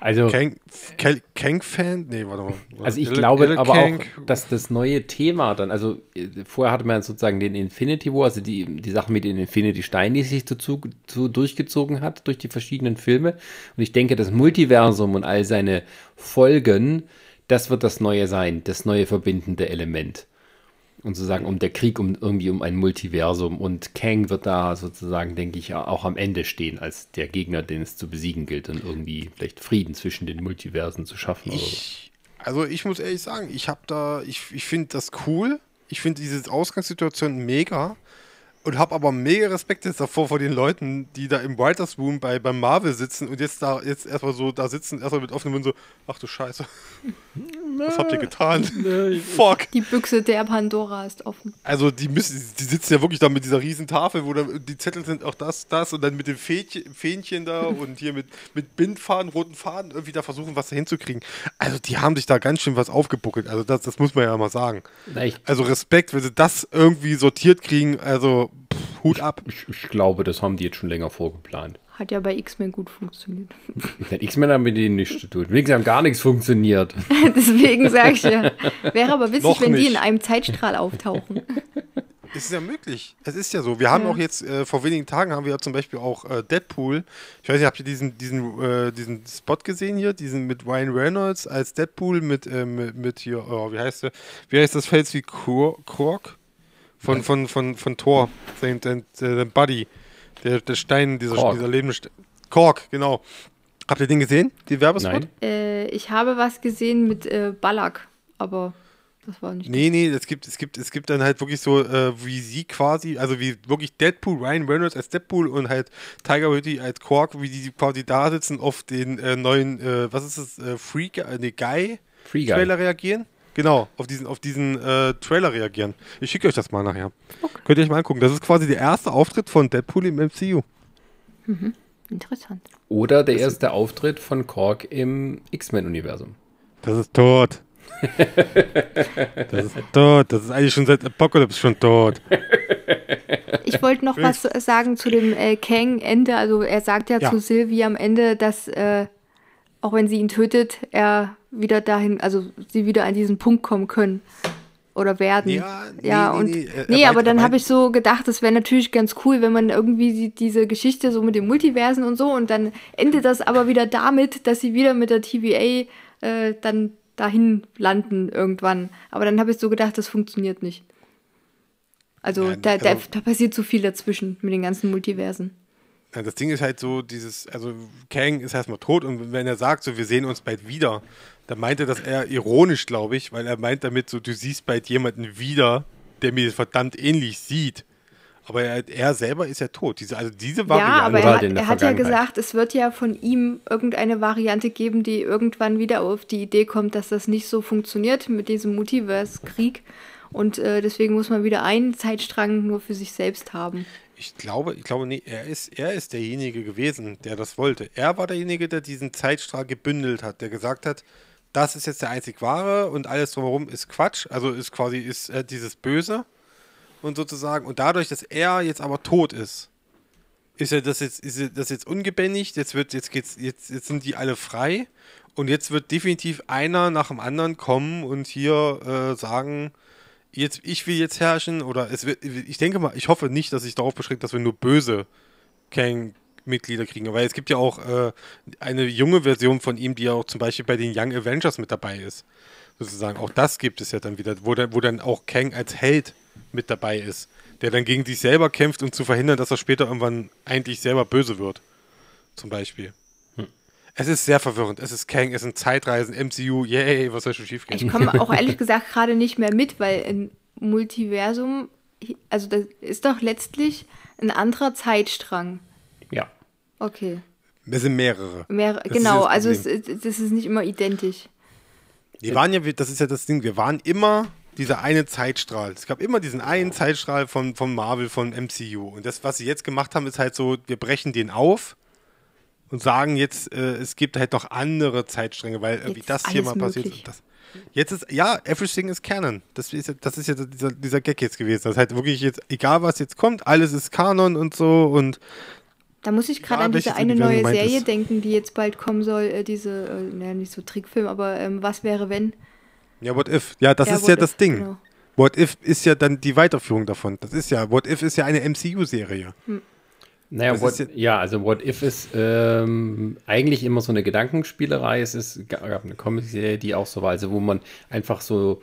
Also, Kang, Kang, Kang-Fan? Nee, warte mal. also ich Elle- glaube Elle aber Kang- auch, dass das neue Thema dann, also äh, vorher hatte man sozusagen den Infinity War, also die, die Sache mit den Infinity Steinen, die sich dazu, zu, durchgezogen hat durch die verschiedenen Filme. Und ich denke, das Multiversum und all seine Folgen, das wird das Neue sein, das neue verbindende Element. Und sozusagen um der Krieg um irgendwie um ein Multiversum. Und Kang wird da sozusagen, denke ich, auch am Ende stehen, als der Gegner, den es zu besiegen gilt und irgendwie vielleicht Frieden zwischen den Multiversen zu schaffen. Ich, also ich muss ehrlich sagen, ich habe da, ich, ich finde das cool. Ich finde diese Ausgangssituation mega. Und habe aber mega Respekt jetzt davor vor den Leuten, die da im Writers Room bei, beim Marvel sitzen und jetzt da jetzt erstmal so da sitzen, erstmal mit offenem Mund so, ach du Scheiße. Was habt ihr getan? Fuck. Die Büchse der Pandora ist offen. Also die müssen, die sitzen ja wirklich da mit dieser riesen Tafel, wo da, die Zettel sind auch das, das und dann mit dem Fähnchen, Fähnchen da und hier mit, mit Bindfaden, roten Faden irgendwie da versuchen, was da hinzukriegen. Also die haben sich da ganz schön was aufgebuckelt. Also das, das muss man ja mal sagen. Na, ich, Also Respekt, wenn sie das irgendwie sortiert kriegen, also pff, Hut ab. ich, ich glaube, das haben die jetzt schon länger vorgeplant. Hat ja bei X-Men gut funktioniert. Denn X-Men haben mit denen nichts zu tun. Wenigstens haben gar nichts funktioniert. Deswegen sage ich ja. Wäre aber witzig, Noch wenn die in einem Zeitstrahl auftauchen. Es ist ja möglich. Es ist ja so. Wir haben Ja. auch jetzt, äh, vor wenigen Tagen haben wir ja zum Beispiel auch äh, Deadpool. Ich weiß nicht, habt ihr diesen, diesen, äh, diesen Spot gesehen hier? Diesen mit Ryan Reynolds als Deadpool mit, äh, mit, mit hier, oh, wie heißt der? Wie heißt das Fels wie Quark? Von, von, von, von Thor. Sein, sein, sein Buddy. Der, der Stein, dieser, Korg. dieser lebende Stein. Kork, genau. Habt ihr den gesehen? Den Werbespot? Nein. Äh, ich habe was gesehen mit äh, Ballack, aber das war nicht. Nee, nee, es gibt, es gibt, es gibt dann halt wirklich so, äh, wie sie quasi, also wie wirklich Deadpool, Ryan Reynolds als Deadpool und halt Tiger Woods als Quark, wie die quasi da sitzen auf den äh, neuen, äh, was ist das, äh, Freak, äh, nee, Guy Free Guy. Trailer reagieren. Genau, auf diesen, auf diesen äh, Trailer reagieren. Ich schicke euch das mal nachher. Könnt ihr euch mal angucken. Das ist quasi der erste Auftritt von Deadpool im MCU. Interessant. Oder der erste Auftritt von Korg im X-Men-Universum. Das ist tot. das ist tot. Das ist eigentlich schon seit Apocalypse schon tot. Ich wollte noch was sagen zu dem äh, Kang-Ende. Also er sagt ja, Ja. zu Sylvie am Ende, dass äh, auch wenn sie ihn tötet, er wieder dahin, also sie wieder an diesen Punkt kommen können oder werden. Ja, nee, ja nee, und nee, nee, meint- aber er dann habe ich so gedacht, das wäre natürlich ganz cool, wenn man irgendwie die, diese Geschichte so mit den Multiversen und so und dann endet das aber wieder damit, dass sie wieder mit der TVA äh, dann dahin landen irgendwann. Aber dann habe ich so gedacht, das funktioniert nicht. Also, Ja, da, da, also- da passiert zu viel dazwischen mit den ganzen Multiversen. Ja, das Ding ist halt so, dieses, also Kang ist erstmal tot und wenn er sagt, so wir sehen uns bald wieder, dann meint er das eher ironisch, glaube ich, weil er meint damit so, du siehst bald jemanden wieder, der mir verdammt ähnlich sieht. Aber er, er selber ist ja tot. Diese, also diese Ja, Variante. aber Oder er, er hat ja gesagt, es wird ja von ihm irgendeine Variante geben, die irgendwann wieder auf die Idee kommt, dass das nicht so funktioniert mit diesem Multiverse-Krieg. Und äh, deswegen muss man wieder einen Zeitstrang nur für sich selbst haben. Ich glaube, ich glaube, nee, er ist, er ist derjenige gewesen, der das wollte. Er war derjenige, der diesen Zeitstrahl gebündelt hat, der gesagt hat, das ist jetzt der einzig wahre und alles drumherum ist Quatsch, also ist quasi ist äh, dieses Böse und sozusagen. Und dadurch, dass er jetzt aber tot ist, ist er das jetzt ist das jetzt ungebändigt, jetzt wird jetzt geht's jetzt jetzt sind die alle frei. Und jetzt wird definitiv einer nach dem anderen kommen und hier äh, sagen, jetzt, ich will jetzt herrschen oder es wird, ich denke mal, ich hoffe nicht, dass sich darauf beschränkt, dass wir nur böse Kang-Mitglieder kriegen, weil es gibt ja auch äh, eine junge Version von ihm, die ja auch zum Beispiel bei den Young Avengers mit dabei ist. Sozusagen, auch das gibt es ja dann wieder, wo dann, wo dann auch Kang als Held mit dabei ist, der dann gegen sich selber kämpft, um zu verhindern, dass er später irgendwann eigentlich selber böse wird. Zum Beispiel. Hm. Es ist sehr verwirrend. Es ist Kang, es sind Zeitreisen, MCU, yay, was soll schon schief gehen? Ich komme auch ehrlich gesagt gerade nicht mehr mit, weil ein Multiversum, also das ist doch letztlich ein anderer Zeitstrang. Okay. Es sind mehrere. Mehr, genau, also es, das ist nicht immer identisch. Wir waren ja, das ist ja das Ding, wir waren immer dieser eine Zeitstrahl. Es gab immer diesen einen Zeitstrahl von, von Marvel, von MCU. Und das, was sie jetzt gemacht haben, ist halt so, wir brechen den auf und sagen jetzt, äh, es gibt halt noch andere Zeitstränge, weil irgendwie das hier mal passiert ist. Das, jetzt ist, ja, everything is canon. Das ist, das ist ja dieser, dieser Gag jetzt gewesen. Das ist halt wirklich jetzt, egal was jetzt kommt, alles ist Kanon und so und da muss ich gerade an diese eine neue Serie ist. denken, die jetzt bald kommen soll. Äh, diese, äh, naja, nicht so Trickfilm, aber ähm, was wäre, wenn? Ja, What If. Ja, das ja, ist ja das Ding. Genau. What If ist ja dann die Weiterführung davon. Das ist ja, What If ist ja eine MCU-Serie. Hm. Naja, what, ja, ja, also What If ist ähm, eigentlich immer so eine Gedankenspielerei. Es ist, gab eine Comic-Serie, die auch so war, also wo man einfach so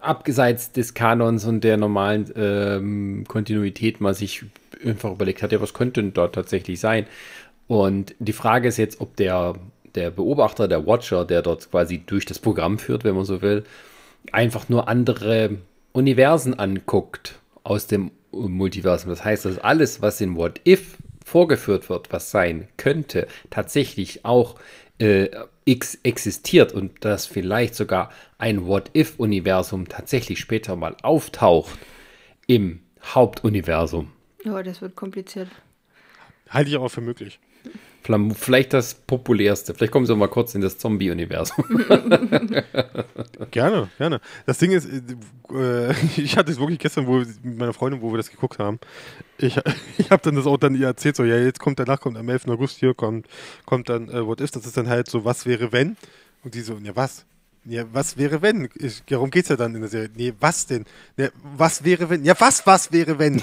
abgeseits des Kanons und der normalen ähm, Kontinuität mal sich einfach überlegt hat, ja, was könnte denn dort tatsächlich sein? Und die Frage ist jetzt, ob der, der Beobachter, der Watcher, der dort quasi durch das Programm führt, wenn man so will, einfach nur andere Universen anguckt aus dem Multiversum. Das heißt, dass alles, was in What If vorgeführt wird, was sein könnte, tatsächlich auch äh, X existiert und dass vielleicht sogar ein What-If-Universum tatsächlich später mal auftaucht im Hauptuniversum. Ja, das wird kompliziert. Halte ich auch für möglich. Vielleicht das populärste. Vielleicht kommen Sie mal kurz in das Zombie-Universum. gerne, gerne. Das Ding ist, äh, ich hatte es wirklich gestern wo, mit meiner Freundin, wo wir das geguckt haben. Ich, ich habe dann das auch dann ihr erzählt, so, ja, jetzt kommt danach, kommt am 11. August hier, kommt, kommt dann äh, What If, das ist dann halt so, was wäre wenn? Und die so, ja, was? Ja, was wäre wenn? Ich, darum geht es ja dann in der Serie. Nee, was denn? Ja, was wäre wenn? Ja, was, was wäre wenn?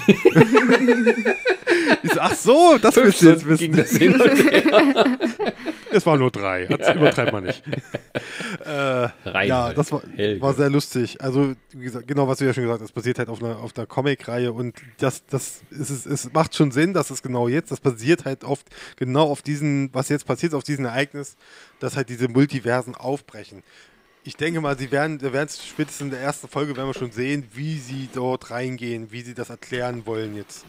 Ich so, ach so, das willst du jetzt wissen. Das es waren nur drei, das übertreibt man nicht. äh, ja, das war, war, sehr lustig. Also, wie gesagt, genau, was du ja schon gesagt hast, das basiert halt auf einer, auf einer Comic-Reihe und das, das ist, es, es macht schon Sinn, dass es genau jetzt, das basiert halt oft genau auf diesen, was jetzt passiert, auf diesem Ereignis, dass halt diese Multiversen aufbrechen. Ich denke mal, sie werden, werden spätestens in der ersten Folge werden wir schon sehen, wie sie dort reingehen, wie sie das erklären wollen jetzt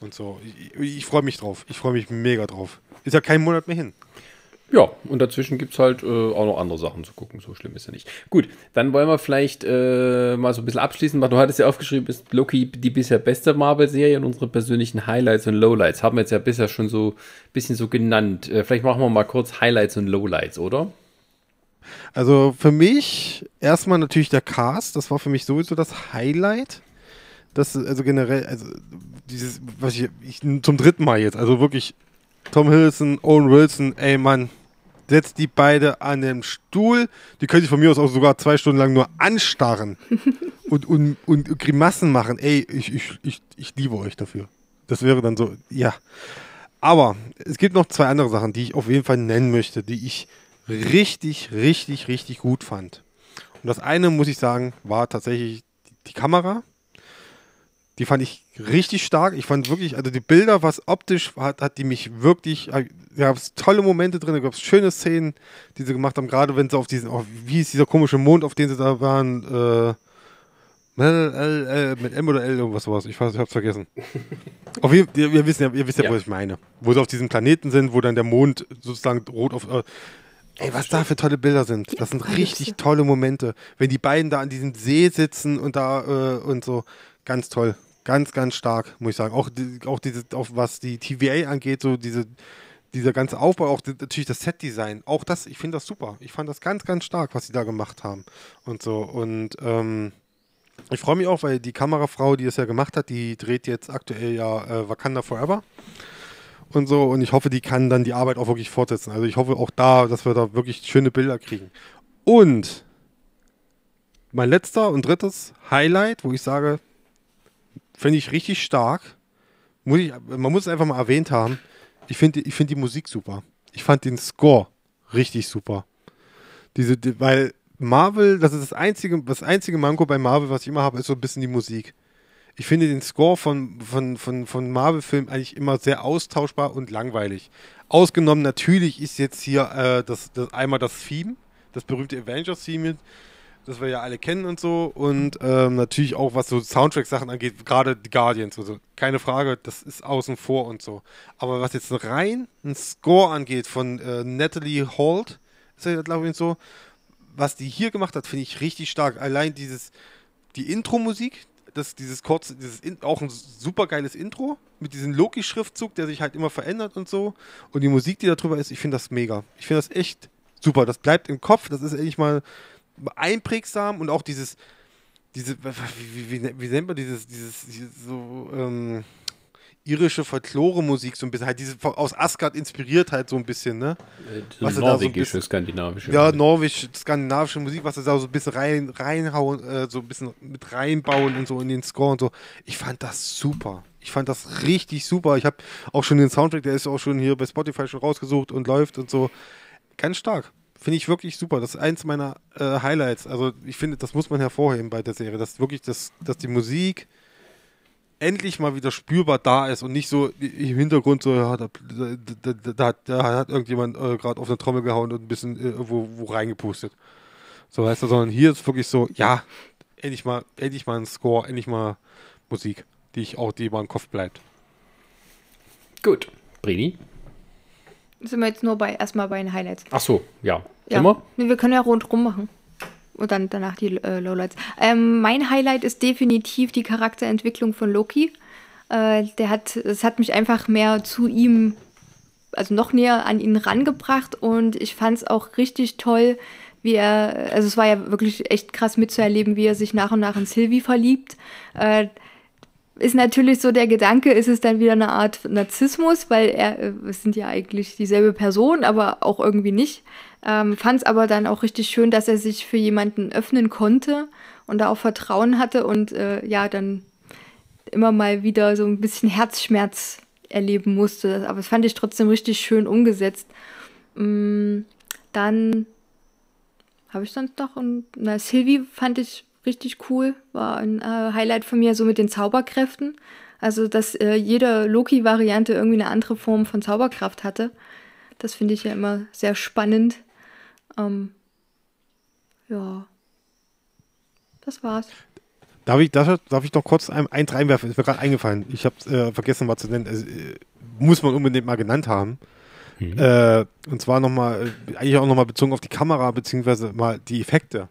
und so. Ich, ich freue mich drauf. Ich freue mich mega drauf. Ist ja kein Monat mehr hin. Ja, und dazwischen gibt es halt äh, auch noch andere Sachen zu gucken. So schlimm ist ja nicht. Gut, dann wollen wir vielleicht äh, mal so ein bisschen abschließen. Du hattest ja aufgeschrieben, ist Loki die bisher beste Marvel-Serie und unsere persönlichen Highlights und Lowlights. Haben wir jetzt ja bisher schon so ein bisschen so genannt. Äh, vielleicht machen wir mal kurz Highlights und Lowlights, oder? Also für mich erstmal natürlich der Cast, das war für mich sowieso das Highlight. Das also generell, also dieses, was ich, ich zum dritten Mal jetzt, also wirklich Tom Hiddleston, Owen Wilson, ey Mann, setzt die beide an den Stuhl. Die können sich von mir aus auch sogar zwei Stunden lang nur anstarren und, und, und Grimassen machen. Ey, ich, ich, ich, ich liebe euch dafür. Das wäre dann so, ja. Aber es gibt noch zwei andere Sachen, die ich auf jeden Fall nennen möchte, die ich richtig, richtig, richtig gut fand. Und das eine, muss ich sagen, war tatsächlich die Kamera. Die fand ich richtig stark. Ich fand wirklich, also die Bilder, was optisch hat, hat die mich wirklich, da gab es tolle Momente drin, da gab es schöne Szenen, die sie gemacht haben, gerade wenn sie auf diesen, oh, wie ist dieser komische Mond, auf den sie da waren, äh, mit M oder L, irgendwas sowas. Ich, weiß, ich hab's vergessen. auf jeden, ihr, ihr wisst ja, ihr wisst ja, ja, was ich meine. Wo sie auf diesem Planeten sind, wo dann der Mond sozusagen rot auf. Äh, Ey, was da für tolle Bilder sind. Das sind richtig tolle Momente. Wenn die beiden da an diesem See sitzen und da äh, und so. Ganz toll. Ganz, ganz stark, muss ich sagen. Auch, auch, diese, auch was die TVA angeht, so diese, dieser ganze Aufbau, auch die, natürlich das Set-Design. Auch das, ich finde das super. Ich fand das ganz, ganz stark, was sie da gemacht haben. Und so. Und ähm, ich freue mich auch, weil die Kamerafrau, die es ja gemacht hat, die dreht jetzt aktuell ja äh, Wakanda Forever und so. Und ich hoffe, die kann dann die Arbeit auch wirklich fortsetzen. Also ich hoffe auch da, dass wir da wirklich schöne Bilder kriegen. Und mein letzter und drittes Highlight, wo ich sage, finde ich richtig stark. Muss ich, man muss es einfach mal erwähnt haben. Ich finde ich find die Musik super. Ich fand den Score richtig super. Diese, die, weil Marvel, das ist das einzige, das einzige Manko bei Marvel, was ich immer habe, ist so ein bisschen die Musik Ich finde den Score von, von, von, von Marvel-Filmen eigentlich immer sehr austauschbar und langweilig. Ausgenommen natürlich ist jetzt hier äh, das, das einmal das Theme, das berühmte Avengers-Theme, das wir ja alle kennen und so. Und ähm, natürlich auch, was so Soundtrack-Sachen angeht, gerade die Guardians. Also keine Frage, das ist außen vor und so. Aber was jetzt rein ein Score angeht von äh, Natalie Holt, ist ja, glaube ich, so, was die hier gemacht hat, finde ich richtig stark. Allein dieses, die Intro-Musik, das, dieses kurze, dieses in, auch ein super geiles Intro mit diesem Loki-Schriftzug, der sich halt immer verändert und so. Und die Musik, die da drüber ist, ich finde das mega. Ich finde das echt super. Das bleibt im Kopf. Das ist endlich mal einprägsam und auch dieses, diese, wie, wie, wie nennt man dieses, dieses, dieses so, ähm, irische Folklore-Musik so ein bisschen, halt diese aus Asgard inspiriert halt so ein bisschen, ne? Äh, was norwegische, so bisschen, skandinavische. Ja, norwegisch, skandinavische Musik, was sie da so ein bisschen rein, reinhauen, äh, so ein bisschen mit reinbauen und so in den Score und so. Ich fand das super. Ich fand das richtig super. Ich habe auch schon den Soundtrack, der ist auch schon hier bei Spotify schon rausgesucht und läuft und so. Ganz stark. Finde ich wirklich super. Das ist eins meiner äh, Highlights. Also ich finde, das muss man hervorheben bei der Serie, dass wirklich das, dass die Musik endlich mal wieder spürbar da ist und nicht so im Hintergrund so, ja, da, da, da, da hat irgendjemand äh, gerade auf eine Trommel gehauen und ein bisschen äh, wo, wo reingepustet. So weißt du, sondern hier ist wirklich so, ja, endlich mal, endlich mal ein Score, endlich mal Musik, die ich auch, die immer im Kopf bleibt. Gut. Brini? Sind wir jetzt nur bei erstmal bei den Highlights. Ach so, ja. ja. Immer? Nee, wir können ja rundrum machen. Und dann danach die äh, Lowlights. Ähm, mein Highlight ist definitiv die Charakterentwicklung von Loki. Äh, der hat, es hat mich einfach mehr zu ihm, also noch näher an ihn rangebracht und ich fand es auch richtig toll, wie er, also es war ja wirklich echt krass mitzuerleben, wie er sich nach und nach in Sylvie verliebt. Äh, ist natürlich so der Gedanke, ist es dann wieder eine Art Narzissmus, weil er, äh, es sind ja eigentlich dieselbe Person, aber auch irgendwie nicht. Ähm, Fand es aber dann auch richtig schön, dass er sich für jemanden öffnen konnte und da auch Vertrauen hatte und äh, ja, dann immer mal wieder so ein bisschen Herzschmerz erleben musste. Aber das fand ich trotzdem richtig schön umgesetzt. Mm, dann habe ich sonst noch, und, na, Sylvie fand ich richtig cool, war ein äh, Highlight von mir, so mit den Zauberkräften. Also, dass äh, jede Loki-Variante irgendwie eine andere Form von Zauberkraft hatte. Das finde ich ja immer sehr spannend. Ähm, ja. Das war's. Darf ich, darf, darf ich noch kurz ein, eins reinwerfen? Ist mir gerade eingefallen. Ich habe äh, vergessen mal zu nennen. Also, äh, muss man unbedingt mal genannt haben. Mhm. Äh, und zwar nochmal, äh, eigentlich auch nochmal bezogen auf die Kamera, beziehungsweise mal die Effekte.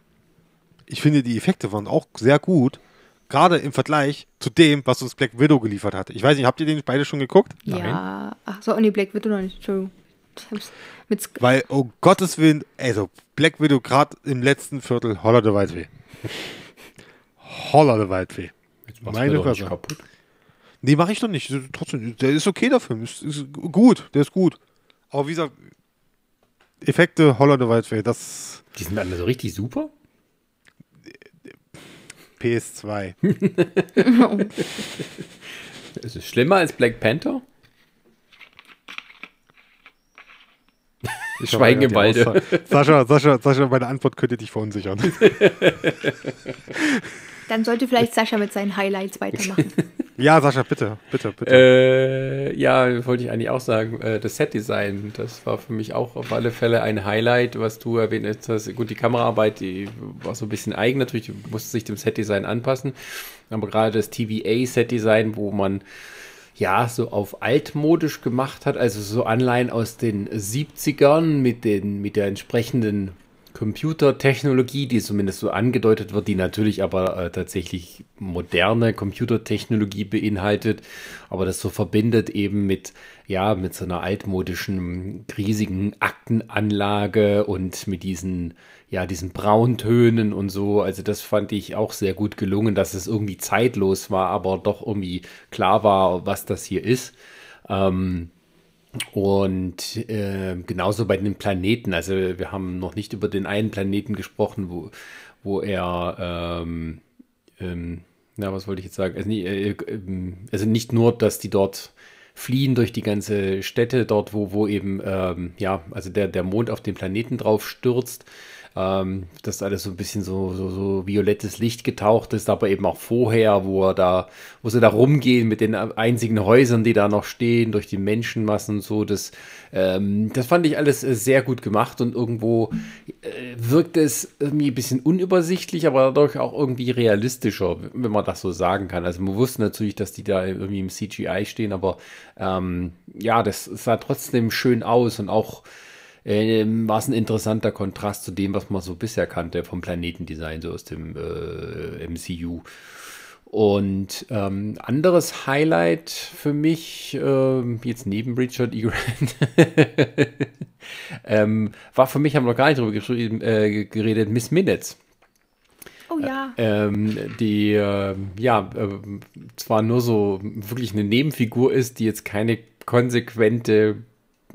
Ich finde, die Effekte waren auch sehr gut. Gerade im Vergleich zu dem, was uns Black Widow geliefert hat. Ich weiß nicht, habt ihr den beide schon geguckt? Ja. Nein. Ach so, nee, Black Widow noch nicht. Entschuldigung. Weil, um Gottes Willen, also Black Widow gerade im letzten Viertel, holler der Waldfee. holler der Waldfee. Meine Fresse. kaputt. Nee, mache ich doch nicht. Trotzdem, der ist okay dafür. Ist, ist gut, der ist gut. Aber wie gesagt, Effekte, holler der Waldfee, das. Die sind alle so richtig super? PS2. ist es schlimmer als Black Panther? Ich Schweigen im Walde. Sascha, Sascha, Sascha, meine Antwort könnte dich verunsichern. Dann sollte vielleicht Sascha mit seinen Highlights weitermachen. Ja, Sascha, bitte, bitte, bitte. Äh, ja, wollte ich eigentlich auch sagen. Äh, das Setdesign, das war für mich auch auf alle Fälle ein Highlight, was du erwähnt hast. Gut, die Kameraarbeit, die war so ein bisschen eigen natürlich, musste sich dem Setdesign anpassen. Aber gerade das TVA-Setdesign, wo man ja, so auf altmodisch gemacht hat, also so Anleihen aus den 70ern mit, den, mit der entsprechenden Computertechnologie, die zumindest so angedeutet wird, die natürlich aber äh, tatsächlich moderne Computertechnologie beinhaltet, aber das so verbindet eben mit, ja, mit so einer altmodischen, riesigen Aktenanlage und mit diesen, ja, diesen Brauntönen und so. Also das fand ich auch sehr gut gelungen, dass es irgendwie zeitlos war, aber doch irgendwie klar war, was das hier ist. Ähm, und äh, genauso bei den Planeten. Also wir haben noch nicht über den einen Planeten gesprochen, wo, wo er, ähm, ähm, na, was wollte ich jetzt sagen? Also, äh, äh, also, nicht nur, dass die dort fliehen durch die ganze Städte, dort, wo, wo eben, ähm, ja, also der, der Mond auf den Planeten drauf stürzt, ähm, dass alles so ein bisschen so, so, so violettes Licht getaucht ist, aber eben auch vorher, wo er da, wo sie da rumgehen mit den einzigen Häusern, die da noch stehen, durch die Menschenmassen und so, das, ähm, das fand ich alles äh, sehr gut gemacht und irgendwo äh, wirkt es irgendwie ein bisschen unübersichtlich, aber dadurch auch irgendwie realistischer, wenn man das so sagen kann. Also man wusste natürlich, dass die da irgendwie im CGI stehen, aber ähm, ja, das sah trotzdem schön aus und auch ähm, war es ein interessanter Kontrast zu dem, was man so bisher kannte vom Planetendesign, so aus dem äh, MCU. Und ähm, anderes Highlight für mich, äh, jetzt neben Richard E. Grant, ähm, war für mich, haben wir noch gar nicht drüber äh, geredet, Miss Minutes. Oh ja. Ähm, die äh, ja äh, zwar nur so wirklich eine Nebenfigur ist, die jetzt keine konsequente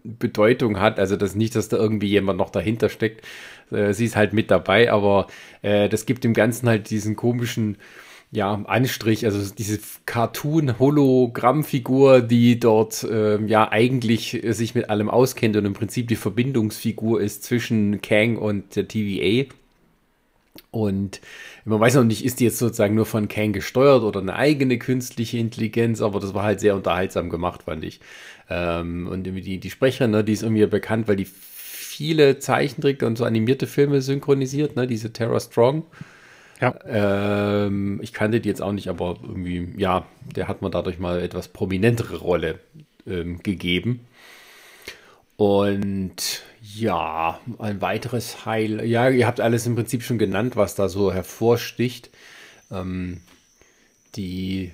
Bedeutung hat. Also das nicht, dass da irgendwie jemand noch dahinter steckt. Äh, sie ist halt mit dabei, aber äh, das gibt dem Ganzen halt diesen komischen ja, Anstrich, also diese Cartoon-Hologramm-Figur, die dort äh, ja eigentlich sich mit allem auskennt und im Prinzip die Verbindungsfigur ist zwischen Kang und der TVA. Und man weiß noch nicht, ist die jetzt sozusagen nur von Kang gesteuert oder eine eigene künstliche Intelligenz, aber das war halt sehr unterhaltsam gemacht, fand ich. Ähm, und die, die Sprecherin, ne, die ist irgendwie bekannt, weil die viele Zeichentrick und so animierte Filme synchronisiert, ne, diese Terra Strong. Ja. Ähm, ich kannte die jetzt auch nicht, aber irgendwie, ja, der hat man dadurch mal etwas prominentere Rolle ähm, gegeben. Und ja, ein weiteres Heil. Ja, ihr habt alles im Prinzip schon genannt, was da so hervorsticht. Ähm, die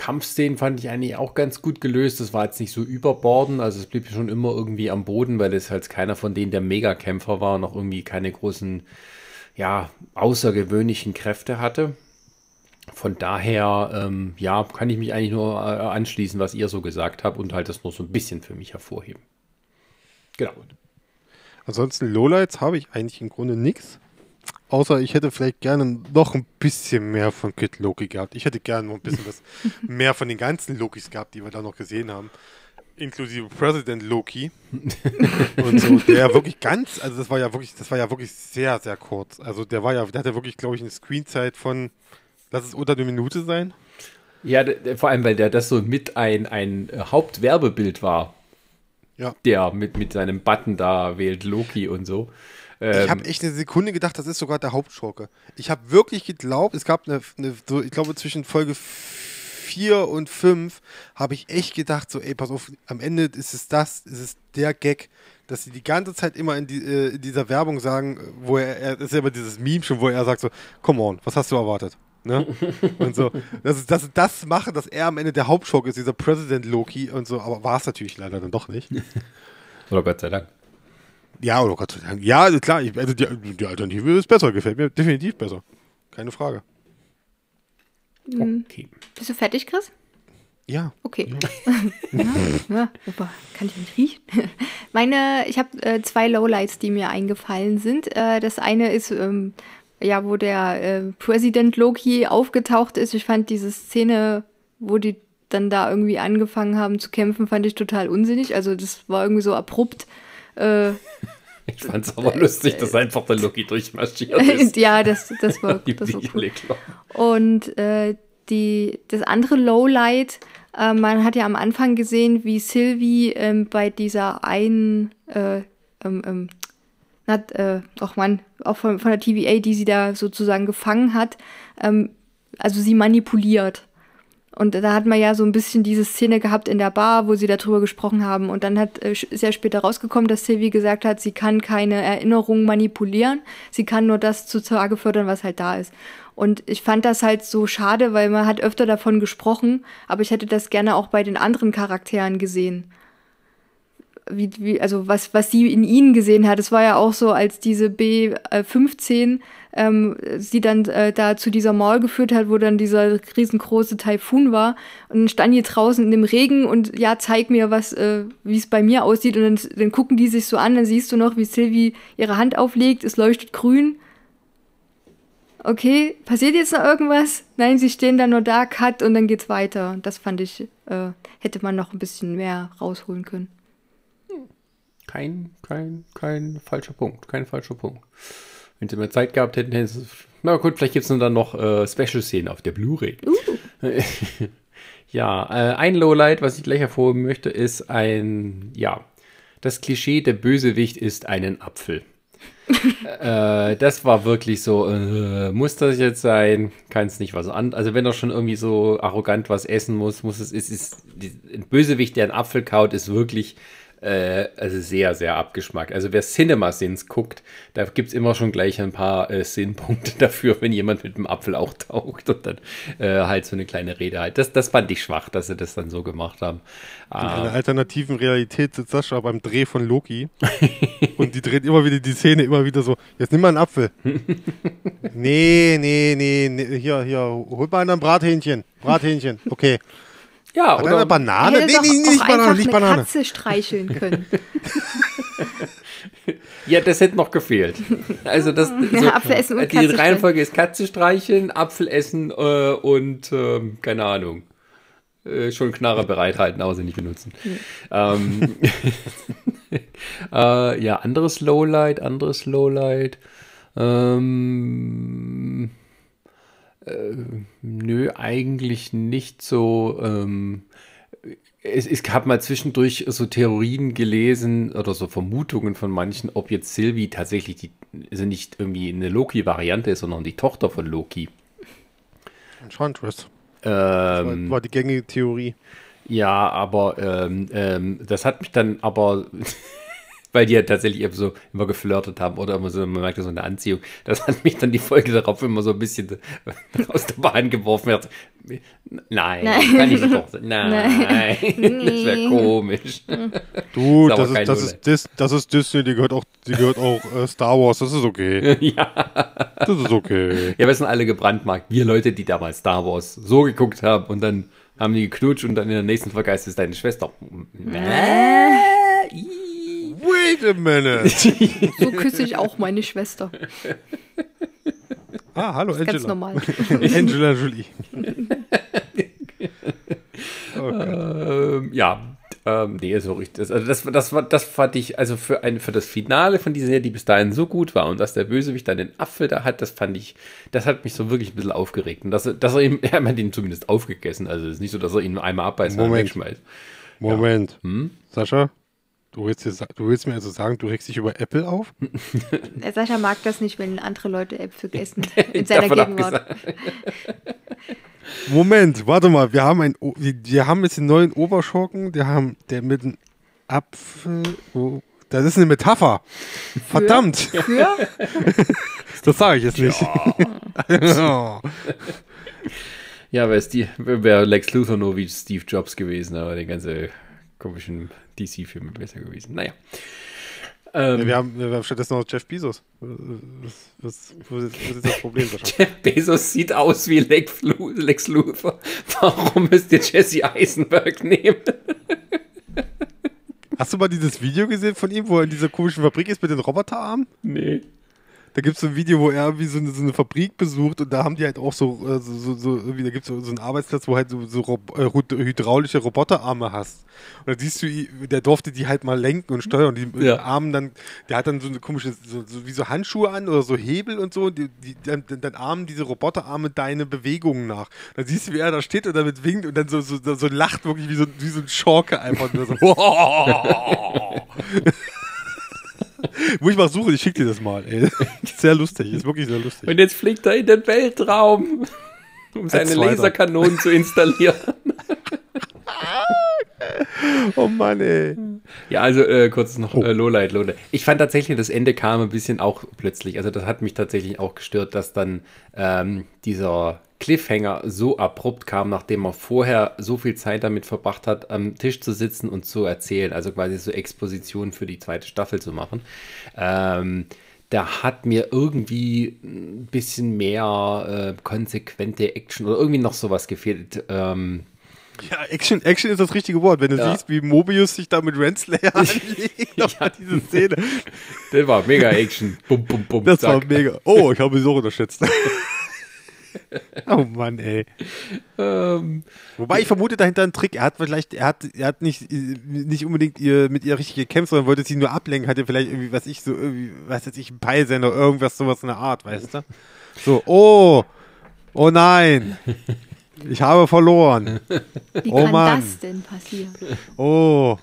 Kampfszenen fand ich eigentlich auch ganz gut gelöst. Das war jetzt nicht so überborden, also es blieb schon immer irgendwie am Boden, weil es halt keiner von denen der Megakämpfer war, noch irgendwie keine großen, ja, außergewöhnlichen Kräfte hatte. Von daher, ähm, ja, kann ich mich eigentlich nur äh, anschließen, was ihr so gesagt habt und halt das nur so ein bisschen für mich hervorheben. Genau. Ansonsten Lowlights habe ich eigentlich im Grunde nichts. Außer ich hätte vielleicht gerne noch ein bisschen mehr von Kid Loki gehabt. Ich hätte gerne noch ein bisschen was mehr von den ganzen Lokis gehabt, die wir da noch gesehen haben. Inklusive President Loki. und so, der wirklich ganz, also das war ja wirklich, das war ja wirklich sehr, sehr kurz. Also der war ja, der hatte wirklich, glaube ich, eine Screenzeit von, lass es unter eine Minute sein. Ja, vor allem, weil der das so mit ein, ein Hauptwerbebild war. Ja. Der mit, mit seinem Button da wählt Loki und so. Ähm, ich habe echt eine Sekunde gedacht, das ist sogar der Hauptschurke. Ich habe wirklich geglaubt, es gab eine, eine so, ich glaube zwischen Folge 4 und 5 habe ich echt gedacht, so, ey, pass auf, am Ende ist es das, ist es der Gag, dass sie die ganze Zeit immer in, die, äh, in dieser Werbung sagen, wo er, er, das ist ja immer dieses Meme schon, wo er sagt so, come on, was hast du erwartet? Ne? und so, dass sie das, machen, dass er am Ende der Hauptschock ist, dieser President Loki und so, aber war es natürlich leider dann doch nicht. Oder Gott sei Dank. Ja, oder Gott sei Dank. Ja, also klar, ich, also die, die Alternative ist besser, gefällt mir definitiv besser. Keine Frage. Mhm. Okay. Bist du fertig, Chris? Ja. Okay. Ja. ja, ja, kann ich nicht riechen. Meine, ich habe äh, zwei Lowlights, die mir eingefallen sind. Äh, das eine ist ähm, ja, wo der äh, Präsident Loki aufgetaucht ist. Ich fand diese Szene, wo die dann da irgendwie angefangen haben zu kämpfen, fand ich total unsinnig. Also das war irgendwie so abrupt. Äh, ich fand es aber lustig, dass einfach der Loki durchmarschiert ist. ja, das, das war, das war cool. Und äh, die, das andere Lowlight, äh, man hat ja am Anfang gesehen, wie Sylvie ähm, bei dieser einen äh, ähm, ähm, hat, äh, auch man, auch von, von der TVA, die sie da sozusagen gefangen hat, ähm, also sie manipuliert. Und da hat man ja so ein bisschen diese Szene gehabt in der Bar, wo sie darüber gesprochen haben. Und dann hat, äh, ist ja später rausgekommen, dass Sylvie gesagt hat, sie kann keine Erinnerungen manipulieren. Sie kann nur das zutage fördern, was halt da ist. Und ich fand das halt so schade, weil man hat öfter davon gesprochen, aber ich hätte das gerne auch bei den anderen Charakteren gesehen wie, wie, also was, was sie in ihnen gesehen hat. Es war ja auch so, als diese B15 ähm, sie dann äh, da zu dieser Mall geführt hat, wo dann dieser riesengroße Taifun war. Und dann stand die draußen in dem Regen und ja, zeig mir, was, äh, wie es bei mir aussieht. Und dann, dann gucken die sich so an, dann siehst du noch, wie Sylvie ihre Hand auflegt, es leuchtet grün. Okay, passiert jetzt noch irgendwas? Nein, sie stehen dann nur da, cut und dann geht's weiter. Das fand ich, äh, hätte man noch ein bisschen mehr rausholen können. kein, kein, kein falscher Punkt. Kein falscher Punkt. Wenn sie mehr Zeit gehabt hätten, hätten sie. Na gut, vielleicht gibt es dann noch äh, Special-Szenen auf der Blu-ray. ja, äh, ein Lowlight, was ich gleich hervorheben möchte, ist ein, ja, das Klischee, der Bösewicht ist einen Apfel. äh, das war wirklich so, äh, muss das jetzt sein? Kann es nicht was an. Also wenn er schon irgendwie so arrogant was essen muss, muss es, ist, ist, ein Bösewicht, der einen Apfel kaut, ist wirklich äh, also sehr, sehr abgeschmackt. Also wer Cinema-Sins guckt, da gibt es immer schon gleich ein paar äh, Sinnpunkte dafür, wenn jemand mit dem Apfel auch taucht und dann äh, halt so eine kleine Rede halt. Das, das fand ich schwach, dass sie das dann so gemacht haben. In ah. einer alternativen Realität sitzt Sascha beim Dreh von Loki und die dreht immer wieder die Szene immer wieder so, jetzt nimm mal einen Apfel. nee, nee, nee, nee, hier, hier, hol mal einen Brathähnchen. Brathähnchen, okay. Ja, Hat oder eine Banane? Nee, nee, nicht Banane, nicht Banane. Katze streicheln können. ja, das hätte noch gefehlt. Also das ja, so, Apfel essen und Die Katze Reihenfolge ist Katze streicheln, Apfel essen äh, und äh, keine Ahnung. Äh, schon Knarre bereithalten, aber sie nicht benutzen. Ja. Ähm, äh, ja, anderes Lowlight, anderes Lowlight. Ähm, äh, nö, eigentlich nicht so. Ähm, es, es gab mal zwischendurch so Theorien gelesen oder so Vermutungen von manchen, ob jetzt Sylvie tatsächlich die, also nicht irgendwie eine Loki-Variante ist, sondern die Tochter von Loki. Enchantress. Ähm, das war, war die gängige Theorie. Ja, aber ähm, ähm, das hat mich dann aber weil die ja tatsächlich eben so immer geflirtet haben oder immer so, man merkt so eine Anziehung. Das hat mich dann die Folge darauf immer so ein bisschen aus der Bahn geworfen. Nein, Nein. kann ich doch. Nein, Nein. das wäre komisch. Du, das, ist, das, ist, das, das ist Disney, die gehört auch, die gehört auch äh, Star Wars, das ist okay. ja. Das ist okay. Ja, wir sind alle gebrandmarkt. Wir Leute, die damals Star Wars so geguckt haben und dann haben die geknutscht und dann in der nächsten Folge ist deine Schwester. Äh, Wait a minute. so küsse ich auch meine Schwester. Ah, hallo Angela. Ganz normal. Angela Jolie. ähm, ja, ähm, nee, so richtig. Also das, das, war, das fand ich, also für, ein, für das Finale von dieser Serie, die bis dahin so gut war und dass der Bösewicht dann den Apfel da hat, das fand ich, das hat mich so wirklich ein bisschen aufgeregt. Und dass, dass er ihm, er hat ihn zumindest aufgegessen. Also es ist nicht so, dass er ihn einmal abbeißt und wegschmeißt. Moment. Ja. Hm? Sascha? Du willst, dir, du willst mir also sagen, du regst dich über Apple auf? Der Sascha mag das nicht, wenn andere Leute Äpfel essen in seiner Gegenwart. Moment, warte mal, wir haben ein, wir haben jetzt den neuen Oberschurken, der haben, der mit einem Apfel, oh, das ist eine Metapher. Für? Verdammt. Für? das sage ich jetzt nicht. Ja, ja wäre wär Lex Luthor nur wie Steve Jobs gewesen, aber den ganzen komischen DC-Filme besser gewesen. Naja. Ähm, ja, wir, haben, wir haben stattdessen noch Jeff Bezos. Was, was, was, ist das Problem? Jeff Bezos sieht aus wie Lex, Lex Luthor. Warum müsst ihr Jesse Eisenberg nehmen? Hast du mal dieses Video gesehen von ihm, wo er in dieser komischen Fabrik ist mit den Roboterarmen? Nee. Da gibt es so ein Video, wo er irgendwie so eine, so eine, Fabrik besucht und da haben die halt auch so, äh, so, so, so irgendwie, da gibt es so, so einen Arbeitsplatz, wo halt so, so äh, hydraulische Roboterarme hast. Und da siehst du, der durfte die halt mal lenken und steuern. Und die ja. Armen dann, der hat dann so eine komische, so, wie so Handschuhe an oder so Hebel und so. Und die, die, dann, dann ahmen diese Roboterarme deine Bewegungen nach. Dann siehst du, wie er da steht und damit winkt und dann so, so, so lacht wirklich wie so, wie so ein Schorke einfach. Nur so. Muss ich mal suchen, ich schicke dir das mal. Ey. Sehr lustig, ist wirklich sehr lustig. Und jetzt fliegt er in den Weltraum, um seine Laserkanonen zu installieren. oh Mann, ey. Ja, also äh, kurz noch oh. äh, Lowlight, Lowlight. Ich fand tatsächlich, das Ende kam ein bisschen auch plötzlich. Also das hat mich tatsächlich auch gestört, dass dann ähm, dieser Cliffhanger so abrupt kam, nachdem er vorher so viel Zeit damit verbracht hat, am Tisch zu sitzen und zu erzählen, also quasi so Exposition für die zweite Staffel zu machen. Ähm, da hat mir irgendwie ein bisschen mehr äh, konsequente Action oder irgendwie noch sowas gefehlt. Ähm, ja, Action, Action ist das richtige Wort. Wenn du ja. siehst, wie Mobius sich da mit Renslayer anlegt, ja. diese Szene. Das war mega Action. Bum, bum, bum, das zack. war mega. Oh, ich habe es auch unterschätzt. oh Mann, ey. Ähm, Wobei ich vermute dahinter einen Trick. Er hat vielleicht, er hat, er hat nicht, nicht unbedingt ihr, mit ihr richtig gekämpft, sondern wollte sie nur ablenken, hatte vielleicht irgendwie, was ich so, irgendwie, was jetzt ich, ein Peilsender, irgendwas, sowas in der Art, weißt du? So, oh, oh nein. Ich habe verloren. Wie Oh kann Mann. das denn passieren? Oh.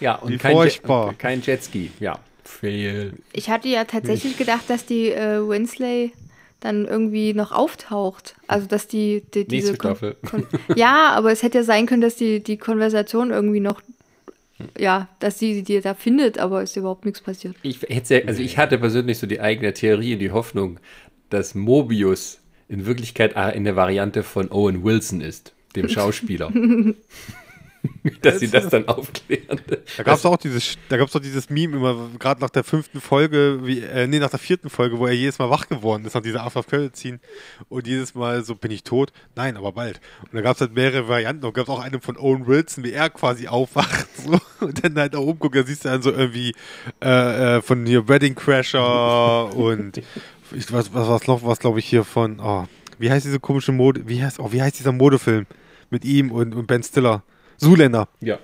ja, und Wie kein, furchtbar. Jet, kein Jetski. Ja. Fail. Ich hatte ja tatsächlich gedacht, dass die äh, Winsley dann irgendwie noch auftaucht. Also, dass die, die diese. Nächste Staffel. Kon ja, aber es hätte ja sein können, dass die, die Konversation irgendwie noch. Ja, dass sie die da findet, aber ist überhaupt nichts passiert. Ich, hätte, also ich hatte persönlich so die eigene Theorie und die Hoffnung, dass Mobius in Wirklichkeit eine Variante von Owen Wilson ist, dem Schauspieler. dass sie das dann aufklären. Da gab es auch dieses, da gab's doch dieses Meme immer, gerade nach der fünften Folge, wie, äh, nee, nach der vierten Folge, wo er jedes Mal wach geworden ist nach dieser After Credit ziehen und jedes Mal so, bin ich tot? Nein, aber bald. Und da gab es halt mehrere Varianten. Und gab es auch eine von Owen Wilson, wie er quasi aufwacht so, und dann halt da oben guckt, da siehst du dann so irgendwie äh, äh, von hier Wedding Crasher und ich, was, was, was noch, was glaube ich hier von, oh, wie heißt diese komische Mode, wie heißt, oh, wie heißt dieser Modefilm mit ihm und, und Ben Stiller? Zuländer Ja.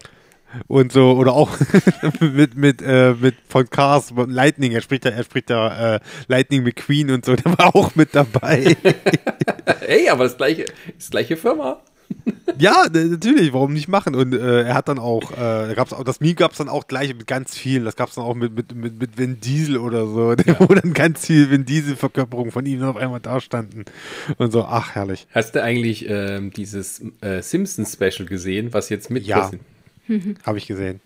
und so oder auch mit mit äh, mit von Cars Lightning er spricht da er spricht da äh, Lightning McQueen und so der war auch mit dabei Ey, aber das gleiche, das gleiche Firma. Ja natürlich warum nicht machen und äh, er hat dann auch äh, gab's auch das Meme gab's dann auch gleich mit ganz vielen das gab's dann auch mit mit mit, mit Vin Diesel oder so wo dann ganz viel Vin Diesel Verkörperung von ihm auf einmal da standen und so ach herrlich Hast du eigentlich ähm, dieses äh, Simpsons-Special gesehen, was jetzt mit Ja. habe ich gesehen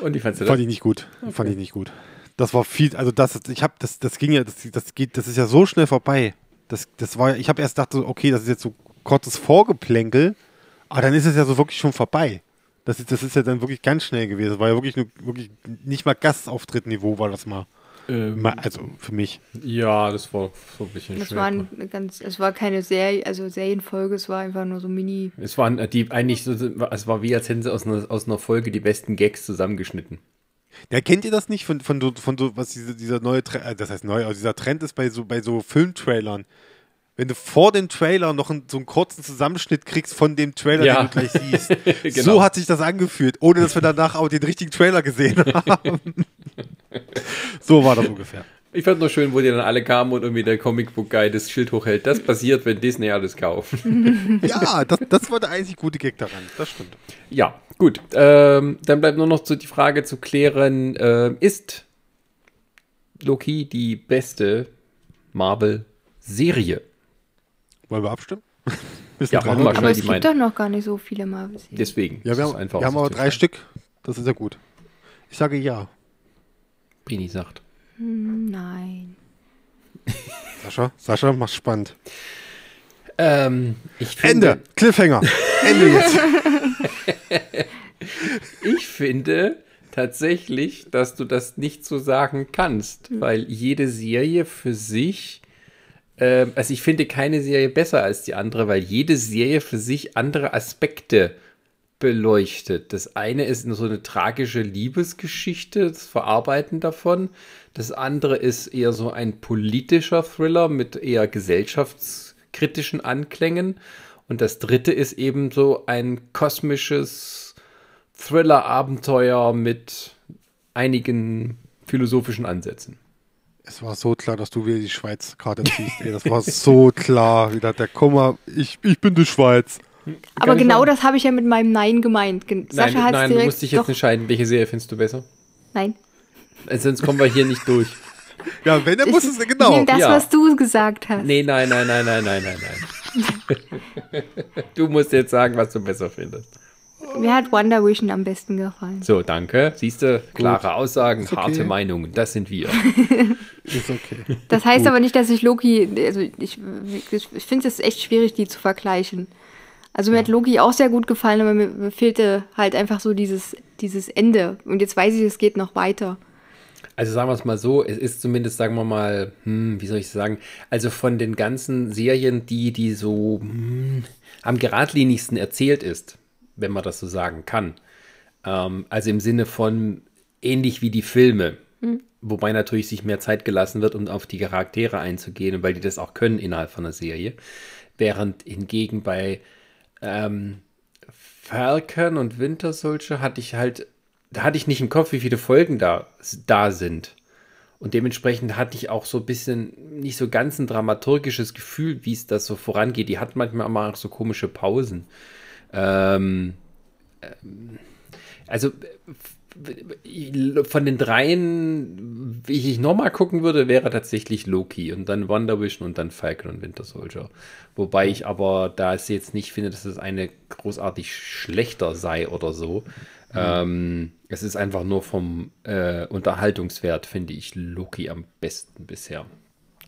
Und wie fandst du Fand das? ich nicht gut. Fand ich nicht gut. Das war viel, also das, ich habe, das, das ging ja, das, das geht, das ist ja so schnell vorbei. Das, das war, ich habe erst gedacht, so, okay, das ist jetzt so kurzes Vorgeplänkel, aber dann ist es ja so wirklich schon vorbei. Das ist, das ist ja dann wirklich ganz schnell gewesen. Das war ja wirklich, nur, wirklich nicht mal Gastauftrittniveau war das mal. Ähm, mal also für mich. ja, das war so ein bisschen Das schwer. war eine ganz, es war keine Serie, also Serienfolge, es war einfach nur so Mini. Es waren äh, die eigentlich so, es war wie als hätten sie aus einer, aus einer Folge die besten Gags zusammengeschnitten. Ja, kennt ihr das nicht von, von, so, von so, was diese, dieser neue Trend, äh, das heißt neu, also dieser Trend ist bei so, bei so Filmtrailern. Wenn du vor dem Trailer noch einen, so einen kurzen Zusammenschnitt kriegst von dem Trailer, Ja. den du gleich siehst. Genau. So hat sich das angefühlt, ohne dass wir danach auch den richtigen Trailer gesehen haben. so war das ungefähr. Ich fand nur schön, wo die dann alle kamen und irgendwie der Comicbook-Guy das Schild hochhält. Das passiert, wenn Disney alles kauft. Ja, das, das war der einzig gute Gag daran. Das stimmt. ja, gut. Ähm, dann bleibt nur noch so die Frage zu klären, ähm, ist Loki die beste Marvel-Serie? Wollen wir abstimmen? Ja, machen wir. Aber es gibt doch noch gar nicht so viele Marvel. Deswegen. Ja, wir haben, einfach wir haben aber drei. Stück. Das ist ja gut. Ich sage ja. Brini sagt. Nein. Sascha, Sascha, mach's spannend. Ähm, ich finde, Ende. Cliffhanger. Ende jetzt. Ich finde tatsächlich, dass du das nicht so sagen kannst, weil jede Serie für sich, ähm, also ich finde keine Serie besser als die andere, weil jede Serie für sich andere Aspekte beleuchtet. Das eine ist so eine tragische Liebesgeschichte, das Verarbeiten davon. Das andere ist eher so ein politischer Thriller mit eher gesellschaftskritischen Anklängen. Und das dritte ist eben so ein kosmisches Thriller-Abenteuer mit einigen philosophischen Ansätzen. Es war so klar, dass du wieder die Schweiz-Karte ziehst. Ey, das war so klar. Wieder der Kummer. Ich, ich bin die Schweiz. Aber ich genau das habe ich ja mit meinem Nein gemeint. Nein, Sascha hat nein du musst dich jetzt doch, entscheiden, welche Serie findest du besser? Nein. Äh, Sonst kommen wir hier nicht durch. Ja, wenn, dann Ich, muss es ich genau. nehme das, ja. was du gesagt hast. Nee, nein, nein, nein, nein, nein, nein, nein. du musst jetzt sagen, was du besser findest. Mir hat Wonder Vision am besten gefallen. So, danke. Siehst du, klare Aussagen, okay. harte Meinungen, das sind wir. Ist okay. Das heißt aber nicht, dass ich Loki, also ich, ich, finde es echt schwierig, die zu vergleichen. Also mir hat Loki auch sehr gut gefallen, aber mir, mir fehlte halt einfach so dieses, dieses Ende. Und jetzt weiß ich, es geht noch weiter. Also sagen wir es mal so, es ist zumindest, sagen wir mal, hm, wie soll ich sagen, also von den ganzen Serien, die, die so hm, am geradlinigsten erzählt ist, wenn man das so sagen kann. Ähm, also im Sinne von ähnlich wie die Filme. Wobei natürlich sich mehr Zeit gelassen wird, um auf die Charaktere einzugehen, weil die das auch können innerhalb von der Serie. Während hingegen bei ähm, Falcon und Winter Soldier hatte ich halt, da hatte ich nicht im Kopf, wie viele Folgen da, da sind. Und dementsprechend hatte ich auch so ein bisschen nicht so ganz ein dramaturgisches Gefühl, wie es das so vorangeht. Die hat manchmal auch so komische Pausen. Ähm, ähm, also von den dreien, wie ich nochmal gucken würde, wäre tatsächlich Loki und dann Wonder Vision und dann Falcon und Winter Soldier. Wobei ich aber da es jetzt nicht finde, dass es eine großartig schlechter sei oder so. Mhm. Ähm, es ist einfach nur vom äh, Unterhaltungswert, finde ich Loki am besten bisher.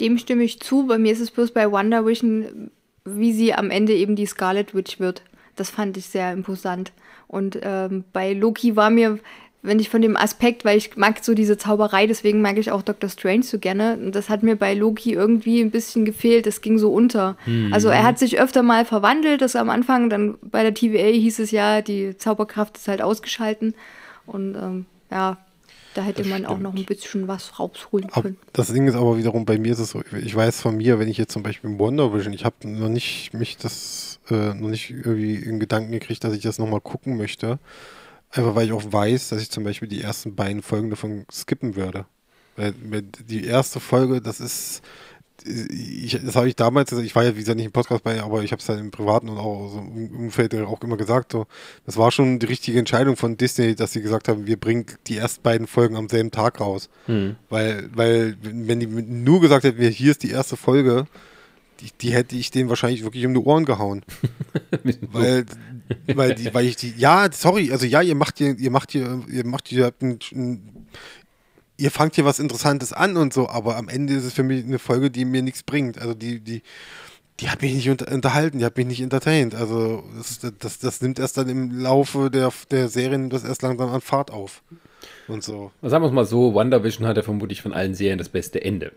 Dem stimme ich zu. Bei mir ist es bloß bei Wonder Vision, wie sie am Ende eben die Scarlet Witch wird. Das fand ich sehr imposant. Und ähm, bei Loki war mir, wenn ich von dem Aspekt, weil ich mag so diese Zauberei, deswegen mag ich auch Doctor Strange so gerne. Und das hat mir bei Loki irgendwie ein bisschen gefehlt. Das ging so unter. Mhm. Also er hat sich öfter mal verwandelt. Das am Anfang, dann bei der TVA hieß es ja, die Zauberkraft ist halt ausgeschalten. Und ähm, ja, da hätte das man stimmt. auch noch ein bisschen was rausholen können. Ab, das Ding ist aber wiederum, bei mir ist es so, ich weiß von mir, wenn ich jetzt zum Beispiel Wonder Vision, ich habe noch nicht mich das, äh, noch nicht irgendwie in Gedanken gekriegt, dass ich das nochmal gucken möchte. Einfach weil ich auch weiß, dass ich zum Beispiel die ersten beiden Folgen davon skippen würde. Weil die erste Folge, das ist, ich, das habe ich damals, also ich war ja wie gesagt nicht im Podcast bei, aber ich habe es dann im Privaten und auch so im Umfeld auch immer gesagt, so, das war schon die richtige Entscheidung von Disney, dass sie gesagt haben, wir bringen die ersten beiden Folgen am selben Tag raus. Hm. Weil, weil, wenn die nur gesagt hätten, hier ist die erste Folge, die, die hätte ich denen wahrscheinlich wirklich um die Ohren gehauen. weil, weil, die, weil ich die, ja, sorry, also ja, ihr macht hier, ihr macht hier, ihr macht hier ein, ein ihr fangt hier was Interessantes an und so, aber am Ende ist es für mich eine Folge, die mir nichts bringt. Also die, die, die hat mich nicht unter, unterhalten, die hat mich nicht entertained. Also das, das, das nimmt erst dann im Laufe der, der Serien das erst langsam an Fahrt auf. Und so. Sagen wir es mal so, WandaVision hat ja vermutlich von allen Serien das beste Ende.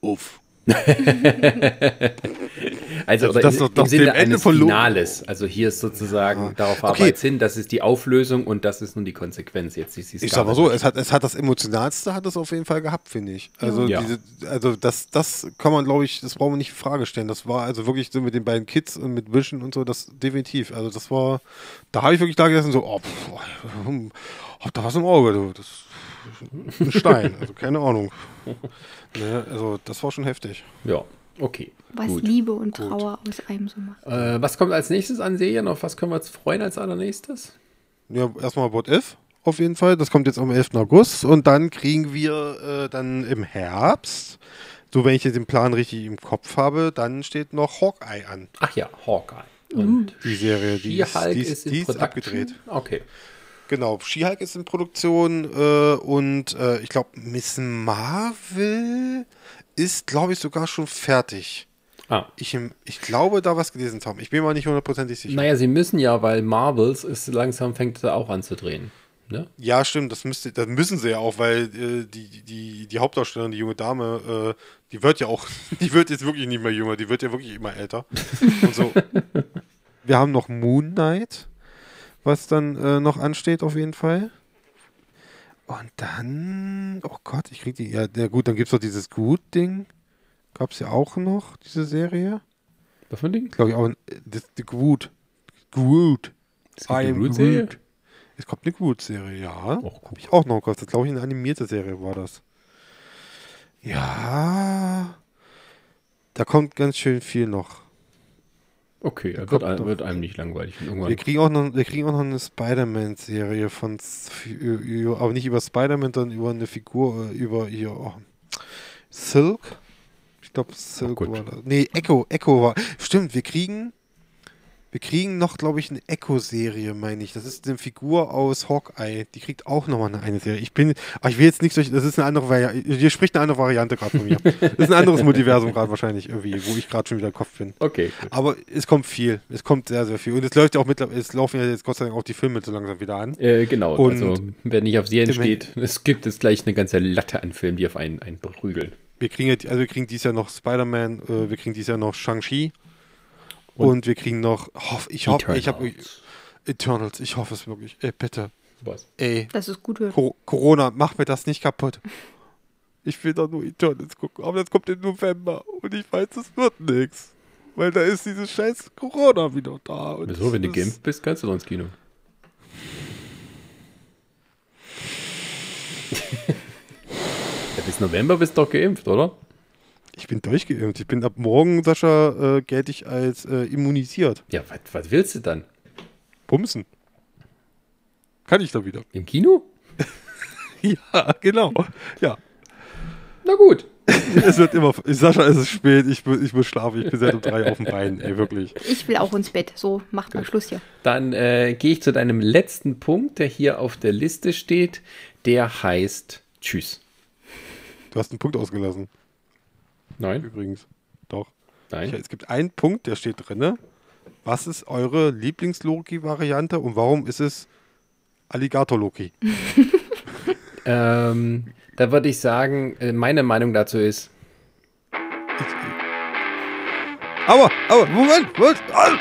Uff. also, also das, im, im Sinne eines Finales. Also hier ist sozusagen, ah. darauf okay. arbeitet hin, das ist die Auflösung und das ist nun die Konsequenz. Jetzt ist ich sag mal so, es hat, es hat das Emotionalste hat es auf jeden Fall gehabt, finde ich. Also, ja. diese, also das, das kann man, glaube ich, das brauchen wir nicht in Frage stellen. Das war also wirklich so mit den beiden Kids und mit Vision und so, das definitiv. Also das war, da habe ich wirklich da gesessen so, oh, pff, hab da was im Auge, du. Das ein Stein, also keine Ahnung. Ne, also das war schon heftig. Ja, okay. Was gut. Liebe und Trauer gut. aus einem so macht. Äh, was kommt als nächstes an Serien? Auf was können wir uns freuen als allernächstes? Ja, erstmal What If auf jeden Fall. Das kommt jetzt am 11. August und dann kriegen wir äh, dann im Herbst, so wenn ich jetzt den Plan richtig im Kopf habe, dann steht noch Hawkeye an. Ach ja, Hawkeye. Und die Serie, die ist, die ist, die ist abgedreht. Okay. Genau, She-Hulk ist in Produktion äh, und äh, ich glaube, Miss Marvel ist, glaube ich, sogar schon fertig. Ah. Ich, ich glaube, da was gelesen zu haben. Ich bin mir nicht hundertprozentig sicher. Naja, sie müssen ja, weil Marvels ist langsam fängt sie auch an zu drehen. Ne? Ja, stimmt, das, müsste, das müssen sie ja auch, weil äh, die, die, die Hauptdarstellerin, die junge Dame, äh, die wird ja auch, die wird jetzt wirklich nicht mehr jünger, die wird ja wirklich immer älter. und so. Wir haben noch Moon Knight was dann äh, noch ansteht auf jeden Fall. Und dann, oh Gott, ich krieg die, ja, ja gut, dann gibt es noch dieses Gut-Ding. Gab es ja auch noch, diese Serie. Was für ein Ding? Glaube ich auch, das, die Groot. Groot. Es gibt eine Groot-Serie? Es kommt eine Groot-Serie, ja. Oh, Habe ich auch noch gehört. Das glaube ich eine animierte Serie war das. Ja. Da kommt ganz schön viel noch. Okay, er wird, ein, wird, einem nicht langweilig. Irgendwann. Wir kriegen auch noch, wir kriegen auch noch eine Spider-Man-Serie von, aber nicht über Spider-Man, sondern über eine Figur, äh, über hier, oh, Silk. Ich glaube, Silk war das. Nee, Echo, Echo war. Stimmt, wir kriegen wir kriegen noch, glaube ich, eine Echo-Serie, meine ich. Das ist eine Figur aus Hawkeye. Die kriegt auch nochmal eine, eine Serie. Ich bin, aber ich will jetzt nicht durch, das ist eine andere Variante. Hier spricht eine andere Variante gerade von mir. Das ist ein anderes Multiversum gerade wahrscheinlich irgendwie, wo ich gerade schon wieder im Kopf bin. Okay. Gut. Aber es kommt viel. Es kommt sehr, sehr viel. Und es läuft ja auch mittlerweile, es laufen ja jetzt Gott sei Dank auch die Filme so langsam wieder an. Äh, genau. Und also, wenn nicht auf Serien steht, es gibt es gleich eine ganze Latte an Filmen, die auf einen, einen prügeln. Wir kriegen, also wir kriegen dieses Jahr noch Spider-Man, äh, wir kriegen dieses Jahr noch Shang-Chi. Und, und wir kriegen noch, hoff, ich hoffe, ich habe Eternals, ich hoffe es wirklich. Ey, bitte, Was? Ey, Dass es gut. Co Corona, mach mir das nicht kaputt. Ich will doch nur Eternals gucken, aber das kommt im November und ich weiß, es wird nichts. Weil da ist dieses scheiß Corona wieder da. Und Wieso, wenn du das- geimpft bist, kannst du doch ins Kino. ja, bis November bist du doch geimpft, oder? Ich bin durchgeimpft. Ich bin ab morgen, Sascha, äh, gelte ich als äh, immunisiert. Ja, was, willst du dann? Pumsen. Kann ich da wieder. Im Kino? Ja, genau. Ja. Na gut. Es wird immer. Sascha, es ist spät. Ich, ich muss schlafen. Ich bin seit um drei auf dem Bein. Ey, wirklich. Ich will auch ins Bett. So, macht mal Schluss hier. Dann äh, gehe ich zu deinem letzten Punkt, der hier auf der Liste steht. Der heißt Tschüss. Du hast einen Punkt ausgelassen. Nein, Übrigens. Doch. nein. Ja, es gibt einen Punkt, der steht drinne. Was ist eure Lieblings-Loki-Variante und warum ist es Alligator-Loki? Ähm, da würde ich sagen, äh, meine Meinung dazu ist, Aber, aber, Moment, Moment. ah!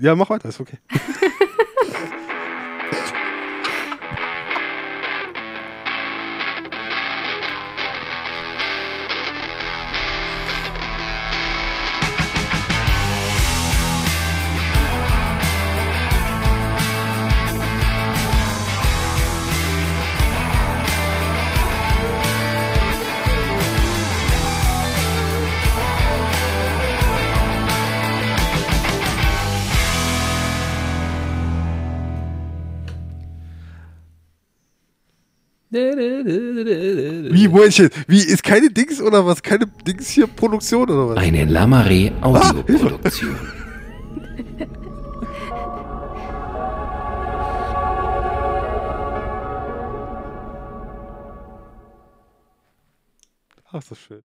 Ja, mach weiter, ist okay. Wie, Momentchen, wie, ist keine Dings oder was? Keine Dings hier Produktion oder was? eine Lamare Audioproduktion. Ach, ist das schön.